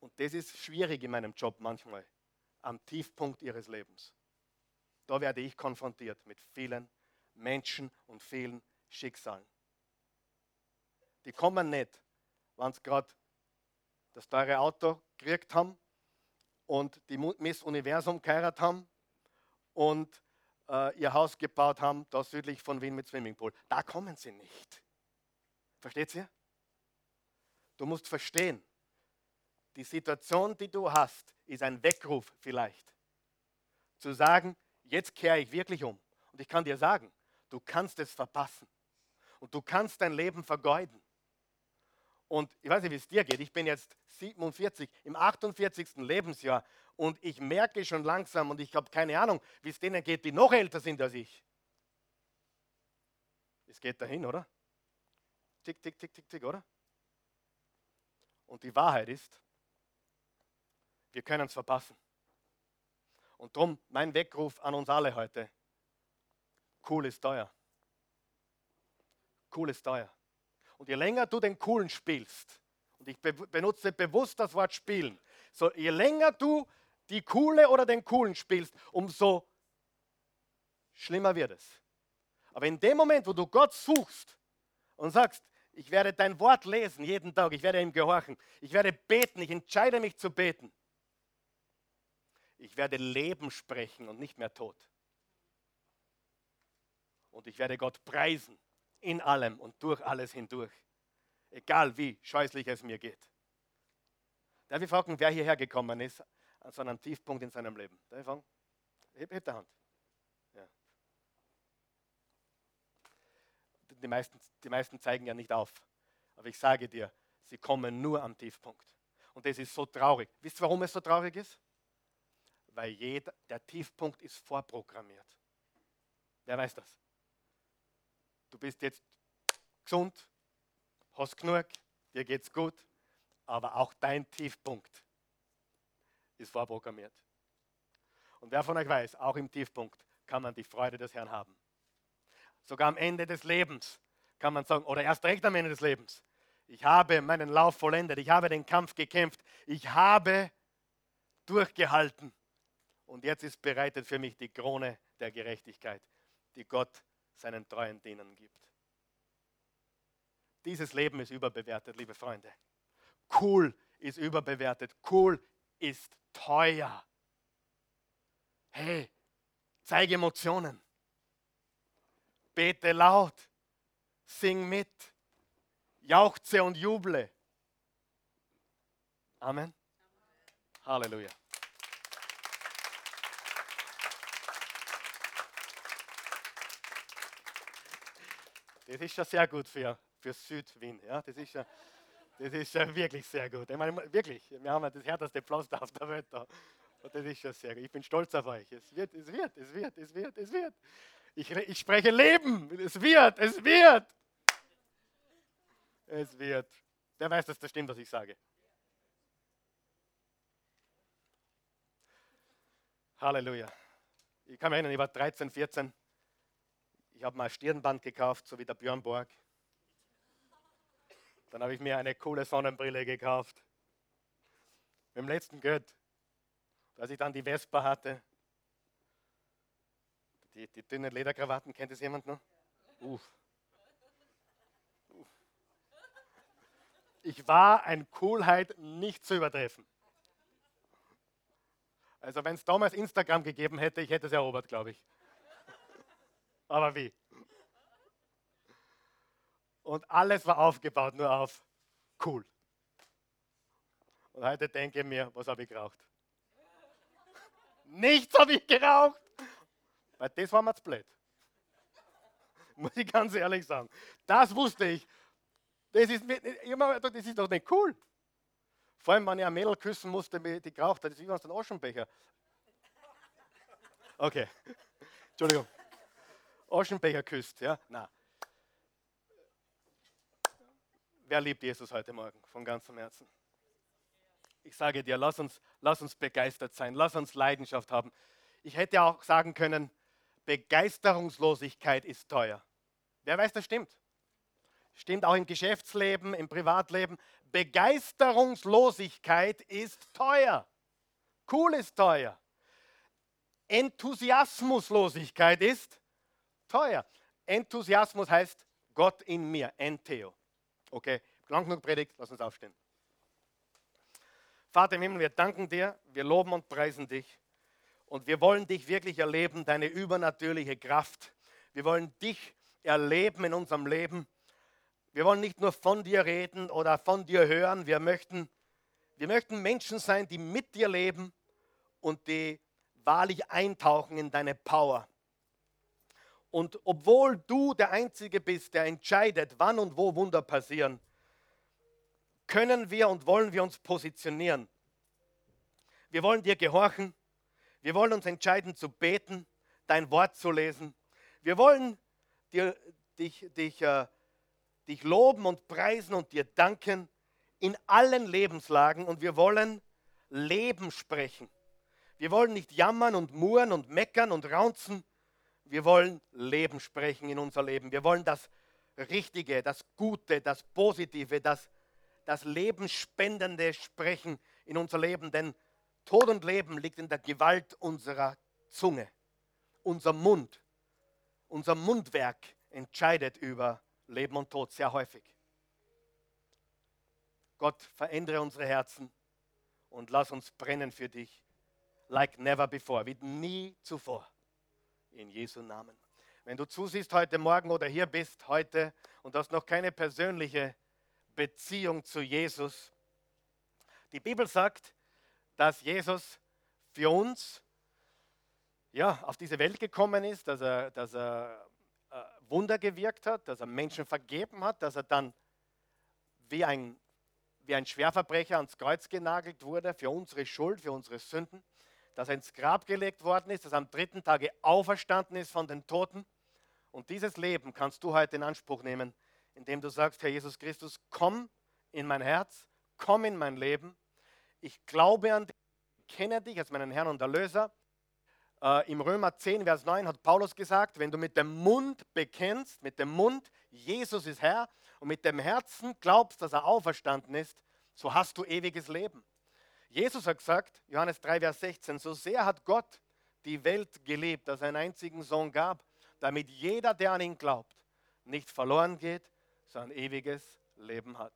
[SPEAKER 1] Und das ist schwierig in meinem Job manchmal, am Tiefpunkt ihres Lebens. Da werde ich konfrontiert mit vielen Menschen und vielen Schicksalen. Die kommen nicht, wenn sie gerade das teure Auto gekriegt haben und die Miss Universum geheiratet haben und äh, ihr Haus gebaut haben, da südlich von Wien mit Swimmingpool. Da kommen sie nicht. Versteht ihr? Du musst verstehen, die Situation, die du hast, ist ein Weckruf vielleicht. Zu sagen, jetzt kehre ich wirklich um. Und ich kann dir sagen, Du kannst es verpassen. Und du kannst dein Leben vergeuden. Und ich weiß nicht, wie es dir geht. Ich bin jetzt 47, im 48. Lebensjahr und ich merke schon langsam und ich habe keine Ahnung, wie es denen geht, die noch älter sind als ich. Es geht dahin, oder? Tick, tick, tick, tick, tick, oder? Und die Wahrheit ist, wir können es verpassen. Und darum mein Weckruf an uns alle heute. Cool ist teuer. Cool ist teuer. Und je länger du den Coolen spielst, und ich benutze bewusst das Wort spielen, so je länger du die Coole oder den Coolen spielst, umso schlimmer wird es. Aber in dem Moment, wo du Gott suchst und sagst, ich werde dein Wort lesen jeden Tag, ich werde ihm gehorchen, ich werde beten, ich entscheide mich zu beten. Ich werde Leben sprechen und nicht mehr Tod. Und ich werde Gott preisen in allem und durch alles hindurch, egal wie scheußlich es mir geht. Darf ich fragen, wer hierher gekommen ist, an so einem Tiefpunkt in seinem Leben? Darf ich fragen? Heb, heb die Hand. Ja. Die, meisten, die meisten zeigen ja nicht auf. Aber ich sage dir, sie kommen nur am Tiefpunkt. Und das ist so traurig. Wisst ihr, warum es so traurig ist? Weil jeder, der Tiefpunkt ist vorprogrammiert. Wer weiß das? Du bist jetzt gesund, hast genug, dir geht's gut, aber auch dein Tiefpunkt ist vorprogrammiert. Und wer von euch weiß, auch im Tiefpunkt kann man die Freude des Herrn haben. Sogar am Ende des Lebens kann man sagen, oder erst recht am Ende des Lebens, ich habe meinen Lauf vollendet, ich habe den Kampf gekämpft, ich habe durchgehalten. Und jetzt ist bereitet für mich die Krone der Gerechtigkeit, die Gott seinen treuen Dienern gibt. Dieses Leben ist überbewertet, liebe Freunde. Cool ist überbewertet. Cool ist teuer. Hey, zeige Emotionen. Bete laut. Sing mit. Jauchze und juble. Amen. Halleluja. Das ist ja sehr gut für, für Südwien. Ja? Das, ist ja, das ist ja wirklich sehr gut. Ich meine, wirklich, wir haben das härteste Pflaster auf der Welt da. Und das ist ja sehr gut. Ich bin stolz auf euch. Es wird, es wird, es wird, es wird, es wird. Ich, ich spreche Leben. Es wird, es wird. Es wird. Wer weiß, dass das stimmt, was ich sage? Halleluja. Ich kann mich erinnern, ich war 13, 14 ich habe mal ein Stirnband gekauft, so wie der Björn Borg. Dann habe ich mir eine coole Sonnenbrille gekauft. Mit dem letzten Geld. Als ich dann die Vespa hatte, die, die dünnen Lederkrawatten, kennt es jemand noch? Uff. Ich war ein Coolheit nicht zu übertreffen. Also wenn es damals Instagram gegeben hätte, ich hätte es erobert, glaube ich. Aber wie? Und alles war aufgebaut nur auf cool. Und heute denke ich mir, was habe ich geraucht? Nichts habe ich geraucht. Weil das war mir zu blöd. Muss ich ganz ehrlich sagen. Das wusste ich. Das ist, das ist doch nicht cool. Vor allem, wenn ich ein Mädel küssen musste, die geraucht hat, das ist wie ein Aschenbecher. Okay, Entschuldigung. Aschenbecher küsst. Ja? Na. Wer liebt Jesus heute Morgen von ganzem Herzen? Ich sage dir, lass uns, lass uns begeistert sein, lass uns Leidenschaft haben. Ich hätte auch sagen können, Begeisterungslosigkeit ist teuer. Wer weiß, das stimmt. Stimmt auch im Geschäftsleben, im Privatleben. Begeisterungslosigkeit ist teuer. Cool ist teuer. Enthusiasmuslosigkeit ist teuer. Enthusiasmus heißt Gott in mir, Entheo. Okay, lang genug predigt, lass uns aufstehen. Vater im Himmel, wir danken dir, wir loben und preisen dich und wir wollen dich wirklich erleben, deine übernatürliche Kraft. Wir wollen dich erleben in unserem Leben. Wir wollen nicht nur von dir reden oder von dir hören, wir möchten, wir möchten Menschen sein, die mit dir leben und die wahrlich eintauchen in deine Power. Und obwohl du der Einzige bist, der entscheidet, wann und wo Wunder passieren, können wir und wollen wir uns positionieren. Wir wollen dir gehorchen. Wir wollen uns entscheiden zu beten, dein Wort zu lesen. Wir wollen dir, dich, dich, äh, dich loben und preisen und dir danken in allen Lebenslagen und wir wollen Leben sprechen. Wir wollen nicht jammern und murren und meckern und raunzen, wir wollen Leben sprechen in unser Leben. Wir wollen das Richtige, das Gute, das Positive, das, das Lebensspendende sprechen in unser Leben. Denn Tod und Leben liegt in der Gewalt unserer Zunge. Unser Mund, unser Mundwerk entscheidet über Leben und Tod sehr häufig. Gott, verändere unsere Herzen und lass uns brennen für dich, like never before, wie nie zuvor. In Jesu Namen. Wenn du zusiehst heute Morgen oder hier bist heute und hast noch keine persönliche Beziehung zu Jesus, die Bibel sagt, dass Jesus für uns ja, auf diese Welt gekommen ist, dass er, dass er äh, Wunder gewirkt hat, dass er Menschen vergeben hat, dass er dann wie ein, wie ein Schwerverbrecher ans Kreuz genagelt wurde für unsere Schuld, für unsere Sünden, dass er ins Grab gelegt worden ist, dass er am dritten Tage auferstanden ist von den Toten. Und dieses Leben kannst du heute in Anspruch nehmen, indem du sagst, Herr Jesus Christus, komm in mein Herz, komm in mein Leben. Ich glaube an dich, kenne dich als meinen Herrn und Erlöser äh, Im Römer 10, Vers 9 hat Paulus gesagt, wenn du mit dem Mund bekennst, mit dem Mund, Jesus ist Herr, und mit dem Herzen glaubst, dass er auferstanden ist, so hast du ewiges Leben. Jesus hat gesagt, Johannes 3, Vers 16, so sehr hat Gott die Welt geliebt, dass er einen einzigen Sohn gab, damit jeder, der an ihn glaubt, nicht verloren geht, sondern ewiges Leben hat.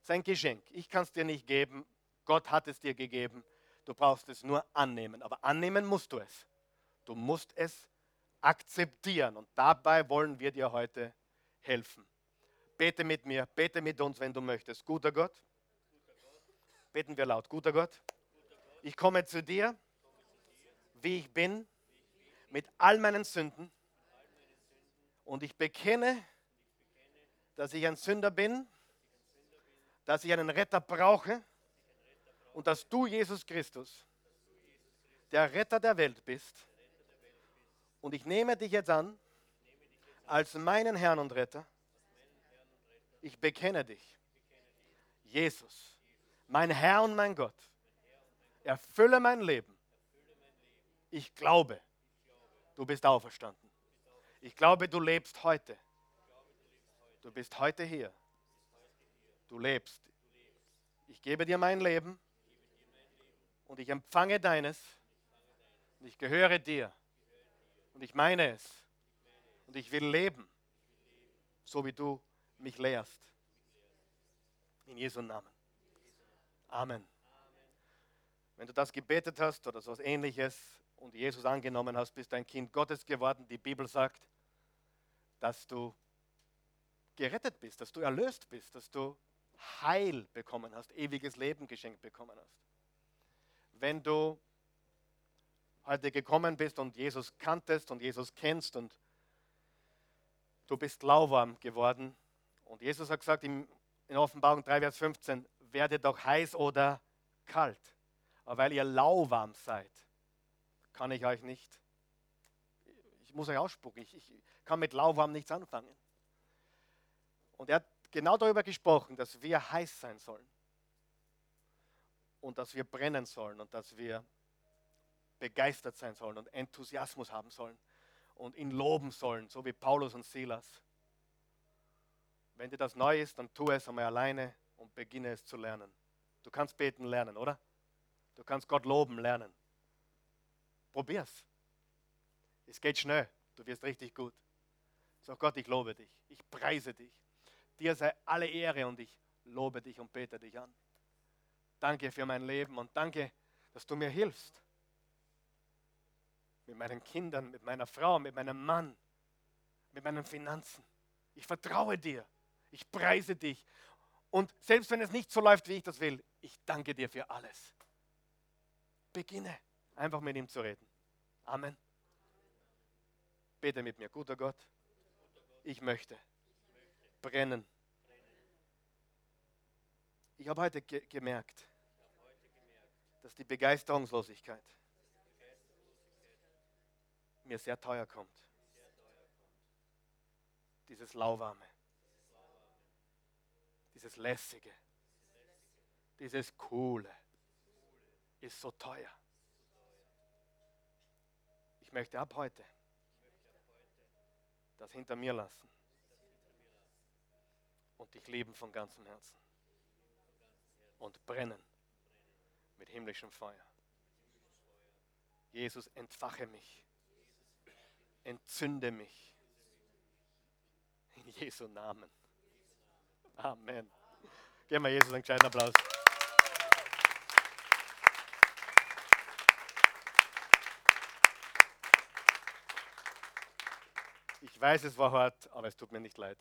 [SPEAKER 1] Sein Geschenk. Ich kann es dir nicht geben, Gott hat es dir gegeben. Du brauchst es nur annehmen. Aber annehmen musst du es. Du musst es akzeptieren. Und dabei wollen wir dir heute helfen. Bete mit mir, bete mit uns, wenn du möchtest. Guter Gott, beten wir laut. Guter Gott, ich komme zu dir, wie ich bin, mit all meinen Sünden. Und ich bekenne, dass ich ein Sünder bin, dass ich einen Retter brauche und dass du, Jesus Christus, der Retter der Welt bist. Und ich nehme dich jetzt an als meinen Herrn und Retter. Ich bekenne dich. Jesus, mein Herr und mein Gott, erfülle mein Leben. Ich glaube, du bist auferstanden. Ich glaube, du lebst heute. Du bist heute hier. Du lebst. Ich gebe dir mein Leben und ich empfange deines und ich gehöre dir und ich meine es und ich will leben, so wie du mich lehrst. In Jesu Namen. Amen. Wenn du das gebetet hast oder so etwas ähnliches und Jesus angenommen hast, bist ein Kind Gottes geworden. Die Bibel sagt, dass du gerettet bist, dass du erlöst bist, dass du Heil bekommen hast, ewiges Leben geschenkt bekommen hast wenn du heute gekommen bist und Jesus kanntest und Jesus kennst und du bist lauwarm geworden. Und Jesus hat gesagt in Offenbarung 3, Vers 15, werde doch heiß oder kalt. Aber weil ihr lauwarm seid, kann ich euch nicht, ich muss euch ausspucken, ich, ich kann mit lauwarm nichts anfangen. Und er hat genau darüber gesprochen, dass wir heiß sein sollen und dass wir brennen sollen und dass wir begeistert sein sollen und Enthusiasmus haben sollen und ihn loben sollen, so wie Paulus und Silas. Wenn dir das neu ist, dann tu es einmal alleine und beginne es zu lernen. Du kannst beten lernen, oder? Du kannst Gott loben lernen. Probier's. Es geht schnell. Du wirst richtig gut. Sag Gott, ich lobe dich. Ich preise dich. Dir sei alle Ehre und ich lobe dich und bete dich an. Danke für mein Leben und danke, dass du mir hilfst. Mit meinen Kindern, mit meiner Frau, mit meinem Mann, mit meinen Finanzen. Ich vertraue dir. Ich preise dich. Und selbst wenn es nicht so läuft, wie ich das will, ich danke dir für alles. Beginne einfach mit ihm zu reden. Amen. Bete mit mir, guter Gott. Ich möchte brennen. Ich habe heute ge gemerkt, dass die Begeisterungslosigkeit mir sehr teuer kommt. Dieses Lauwarme, dieses Lässige, dieses Coole ist so teuer. Ich möchte ab heute das hinter mir lassen und dich lieben von ganzem Herzen und brennen mit himmlischem Feuer. Jesus, entfache mich. Entzünde mich. In Jesu Namen. Amen. Geben wir Jesus einen gescheiten Applaus. Ich weiß, es war hart, aber es tut mir nicht leid.